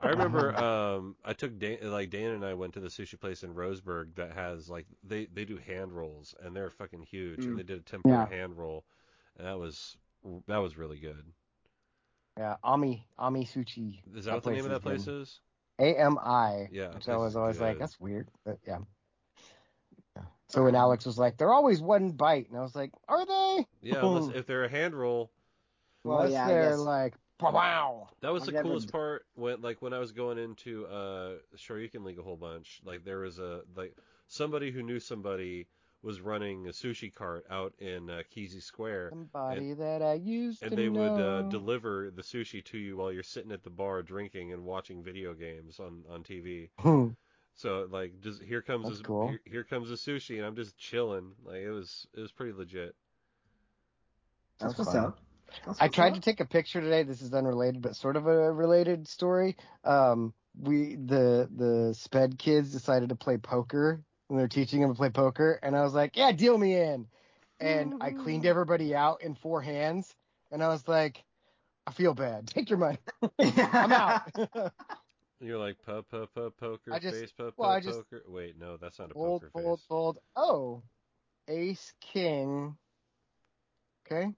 I remember um I took Dan, like Dan and I went to the sushi place in Roseburg that has like they they do hand rolls and they're fucking huge Mm. and they did a tempura Yeah. hand roll and that was that was really good. yeah, Ami Ami Sushi. Is that, what the name of that place is? A M I. Yeah, Which I was is always like, that's weird, but yeah. Yeah. So when Alex was like, they're always one bite, and I was like, are they? Yeah, unless, if they're a hand roll, Well, Unless yeah, they're like, wow. That was I've the coolest d- part when like when I was going into uh Shoryuken League a whole bunch. Like there was a like somebody who knew somebody was running a sushi cart out in uh, Kesey Square Somebody that I used to do. and to they would uh, deliver the sushi to you while you're sitting at the bar drinking and watching video games on on TV. Hmm. So like just here comes That's this cool. here, here comes the sushi and I'm just chilling. Like it was it was pretty legit. That's That's what's fun. up. That's I what's tried up. to take a picture today. This is unrelated, but sort of a related story. Um, we the the sped kids decided to play poker, and they're teaching him to play poker, and I was like, "Yeah, deal me in." And I cleaned everybody out in four hands, and I was like, "I feel bad. Take your money. I'm out." You're like po po po poker I just- face po po well, I just- poker. Wait, no, that's not a fold, poker fold, face. fold. Oh, ace king. Okay.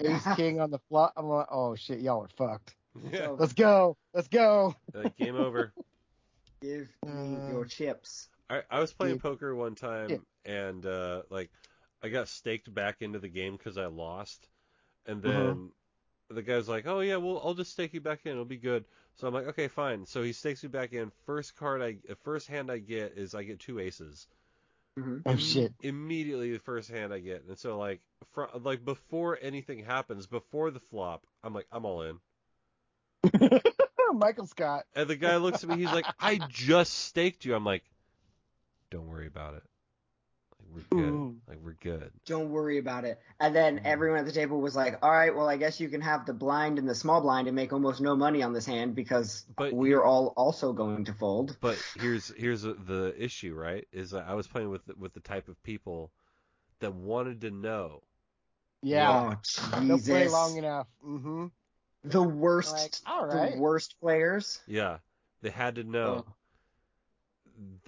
Ace king on the flop. I'm like, oh shit, y'all are fucked. Yeah, Let's go. Let's go. like, game over. Give me Uh, your chips. I, I was playing Yeah. poker one time Yeah. and uh, like I got staked back into the game because I lost, and then Uh-huh. the guy's like, "Oh yeah, well I'll just stake you back in. It'll be good." So I'm like, "Okay, fine." So he stakes me back in. First card I, first hand I get is I get two aces. hmm Oh shit. Immediately the first hand I get, and so like, fr- like before anything happens, before the flop, I'm like, I'm all in. Michael Scott. And the guy looks at me, he's like, I just staked you. I'm like, don't worry about it. Like we're good. Ooh. Like we're good. Don't worry about it. And then Mm. everyone at the table was like, "All right, well, I guess you can have the blind and the small blind and make almost no money on this hand because But we are all also going to fold." But here's here's the issue, right? Is that I was playing with with the type of people that wanted to know. Yeah. Oh, They'll Jesus. play long enough. Mm-hmm. The worst, Like, all right. the worst players. Yeah, they had to know, Oh.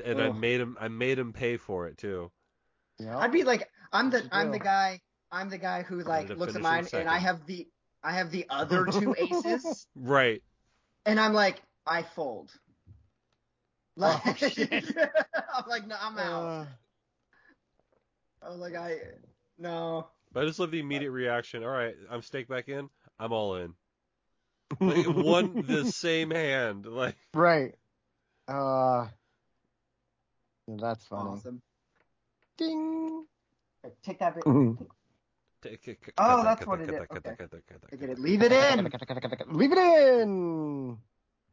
And I Oh. made him I made them pay for it too. Yeah. I'd be like, I'm the I'm the guy I'm the guy who like looks at mine second. and I have the I have the other two aces Right. and I'm like I fold. Like, Oh, shit. I'm like no, I'm out. Uh, I was like I no. But I just love the immediate reaction. All right, I'm staked back in. I'm all in. Like, one the same hand. Like right. Uh. That's funny. Awesome. Ding. Take that bit. Mhm. take- cut that, Oh, that's that, what cut it that, is. cut that, Okay. cut that, cut that, I get it. Leave it in. Leave it in.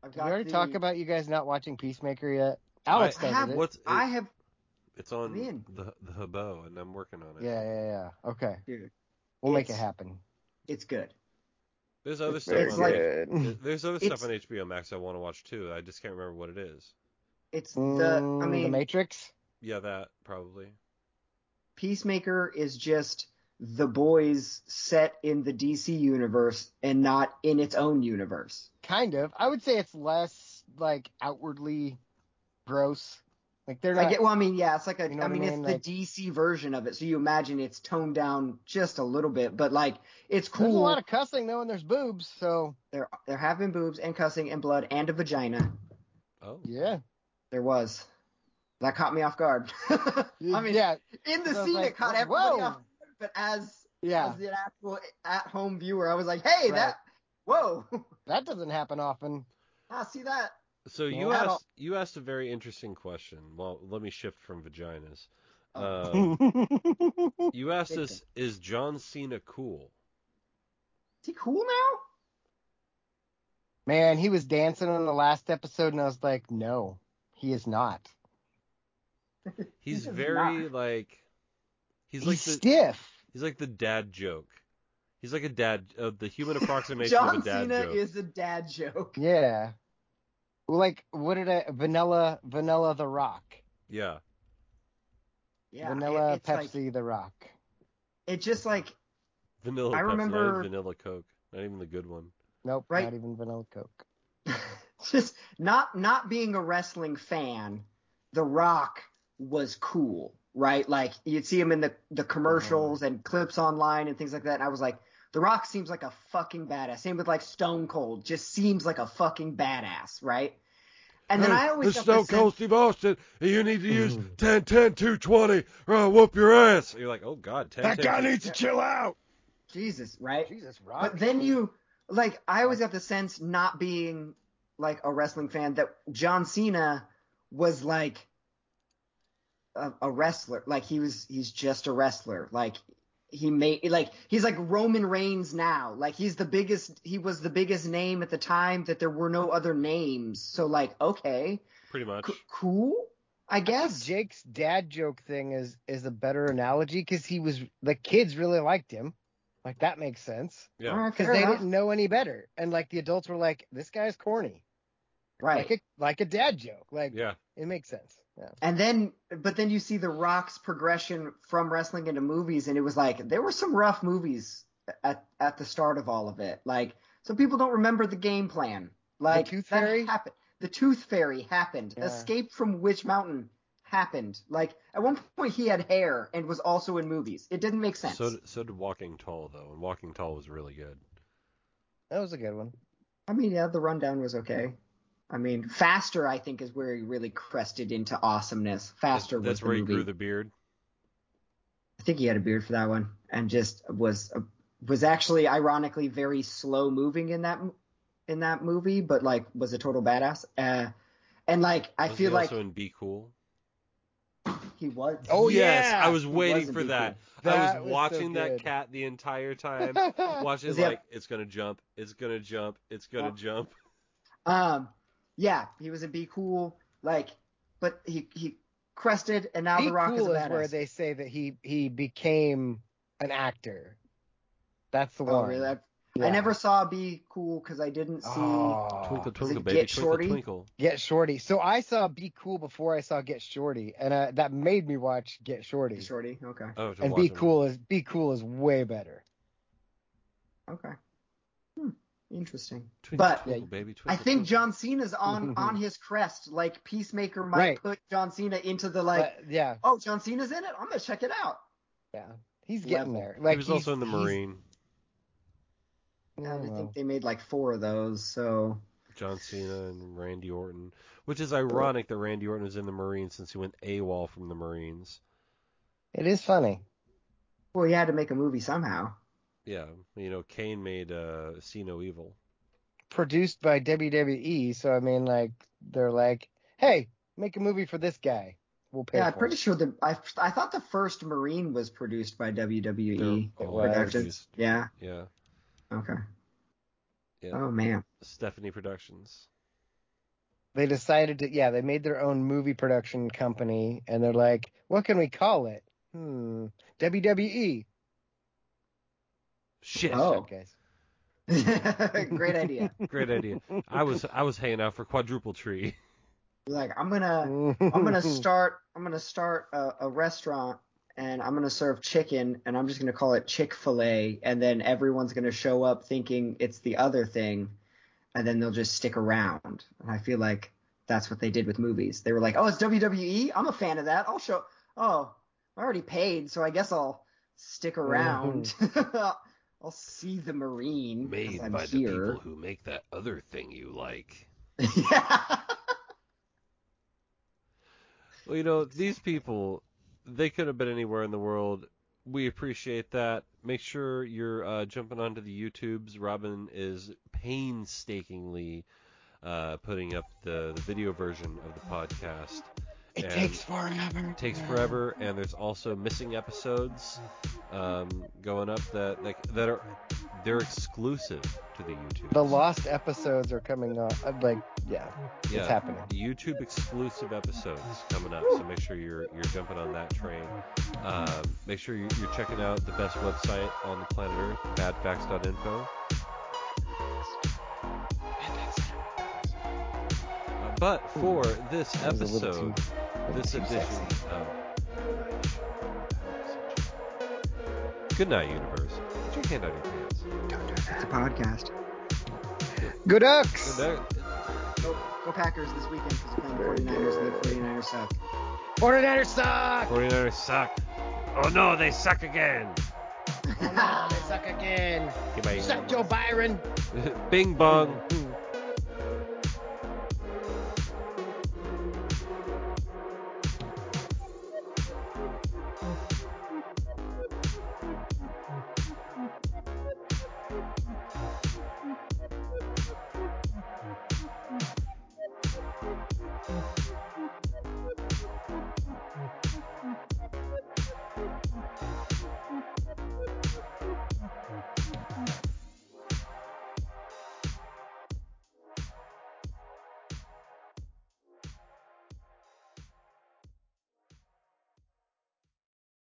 Did we already the- talk about you guys not watching Peacemaker yet? Alex I does have- it. What's it, I have it's on in. the the Habo, and I'm working on it. Yeah, yeah, yeah. Okay. dude. We'll make it happen. It's good. There's other It's stuff. very on like- there- there's other stuff on HBO Max I want to watch too. I just can't remember what it is. It's the I Mm, The Matrix. Yeah, that probably. Peacemaker is just the boys set in the DC universe and not in its own universe. Kind of. I would say it's less like outwardly gross. Like they're not. I get well, I mean, yeah, it's like a You know I what I mean, mean? it's Like- the DC version of it. So you imagine it's toned down just a little bit, but like it's cool. There's a lot of cussing though, and there's boobs. So there there have been boobs and cussing and blood and a vagina. Oh, yeah. There was. That caught me off guard. I mean, yeah, in the I was scene, like, it caught whoa. everybody off. guard, But as yeah. as an actual at-home viewer, I was like, "Hey, Right. that, whoa, That doesn't happen often. I see that." So you Well, I asked you asked a very interesting question. Well, let me shift from vaginas. Oh. Um, you asked us, is John Cena cool? Is he cool now? Man, he was dancing on the last episode, and I was like, no, he is not. He's He very not. like he's He's, like the stiff. he's like the dad joke. He's like a dad, uh, the human approximation John of a dad Cena joke. is a dad joke. Yeah. Like, what did I, Vanilla, Vanilla the Rock. Yeah, Yeah, Vanilla it, it's like Pepsi the Rock. it just like vanilla. I Pepsi, not even remember- vanilla Coke, not even the good one. Nope, Right. not even Vanilla Coke. just not not being a wrestling fan, The Rock was cool, right? Like you'd see him in the the commercials and clips online and things like that. And I was like, The Rock seems like a fucking badass. Same with like Stone Cold, just seems like a fucking badass, right? And then I always got the sense- Steve Austin, you need to use Mhm. 10, 10, 220, or I'll whoop your ass. You're like, oh god, 10, That 10, guy 10. needs to chill out. Jesus, right? Jesus, Rock. But then you like I always got the sense not being like a wrestling fan that John Cena was like a, a wrestler. Like he was he's just a wrestler. Like he made like he's like Roman Reigns now. Like he's the biggest he was the biggest name at the time that there were no other names. So like okay, Pretty much. c- cool, I I guess. Jake's dad joke thing is is a better analogy because he was the kids really liked him. Like that makes sense Yeah. Because they enough. didn't know any better, and like the adults were like, "This guy's corny," right. like a like a dad joke. Like Yeah. it makes sense. Yeah. And then, but then you see the Rock's progression from wrestling into movies, and it was like there were some rough movies at at the start of all of it. Like some people don't remember the game plan. Like Tooth that Fairy? happened. The Tooth Fairy happened. Yeah. Escape from Witch Mountain happened. Like at one point he had hair and was also in movies. It didn't make sense. So so did Walking Tall though, and Walking Tall was really good. That was a good one. I mean, yeah, the rundown was okay. I mean, Faster I think is where he really crested into awesomeness. Faster That's was the where he movie. grew the beard. I think he had a beard for that one, and just was was actually ironically very slow moving in that in that movie, but like was a total badass. Uh, and like I Was feel he like also in Be Cool. he was. Oh, yes, yeah! I was waiting was for in Be that. I That was was so watching that cat the entire time. Watching Is he like it's gonna jump, it's gonna jump, it's gonna Oh. jump. Um, yeah, he was in Be Cool, like, but he he crested, and now Be The Rock cool is a is where they say that he he became an actor. That's the oh one. really? I, Yeah. I never saw Be Cool because I didn't see. Oh, Twinkle twinkle baby, Get Shorty? twinkle. Get Shorty. So I saw Be Cool before I saw Get Shorty, and uh, that made me watch Get Shorty. Shorty. Okay. Oh, and Be. Cool is Be Cool is way better. Okay. Interesting. Twinkle, But- twinkle, baby, I think twinkle. John Cena's on on his crest. Like Peacemaker might Right. put John Cena into the like, But, yeah, oh, John Cena's in it. I'm gonna check it out. yeah, he's getting Level. there. Like he was he's- also in the Marine. Oh, I think they made like four of those. So John Cena and Randy Orton, which is ironic that Randy Orton was in the Marines since he went AWOL from the Marines. It is funny. well, he had to make a movie somehow. Yeah, you know, Kane made uh, See No Evil. Produced by WWE, so I mean, like they're like, hey, make a movie for this guy. We'll pay Yeah, I'm pretty it. sure the I I thought the first Marine was produced by WWE They're It all was. Productions. Yeah. Yeah, Okay. yeah. Oh man. Stephanie Productions. They decided to, yeah, they made their own movie production company, and they're like, what can we call it? Hmm, WWE. Shit. Oh. Guys. Great idea. Great idea. I was I was hanging out for Quadruple Tree. Like I'm gonna I'm gonna start I'm gonna start a, a restaurant and I'm gonna serve chicken and I'm just gonna call it Chick Fil A and then everyone's gonna show up thinking it's the other thing and then they'll just stick around. And I feel like that's what they did with movies. They were like, oh, it's WWE. I'm a fan of that. I'll show. Oh, I already paid, so I guess I'll stick around. I'll see the Marine. Made I'm by here. the people who make that other thing you like. yeah. Well, you know, these people, they could have been anywhere in the world. We appreciate that. Make sure you're uh, jumping onto the YouTubes. Robin is painstakingly uh, putting up the, the video version of the podcast. It takes forever. It takes forever, and there's also missing episodes um, going up that, that that are they're exclusive to the YouTube. The lost episodes are coming up. uh, Like, yeah, Yeah. it's happening. YouTube exclusive episodes coming up, so make sure you're you're jumping on that train. Um, make sure you're, you're checking out the best website on the planet Earth, badfacts.info. But for this That a episode, too- little this too edition of Good night, universe. Put your hand on your pants. Don't do that. It's a podcast. Good Ducks. Good night. Go, go Packers this weekend because they're playing the 49ers and the 49ers suck. 49ers suck. 49ers suck. Oh no, they suck again. Oh, no, they suck again. Goodbye. Suck Joe Byron. Bing bong.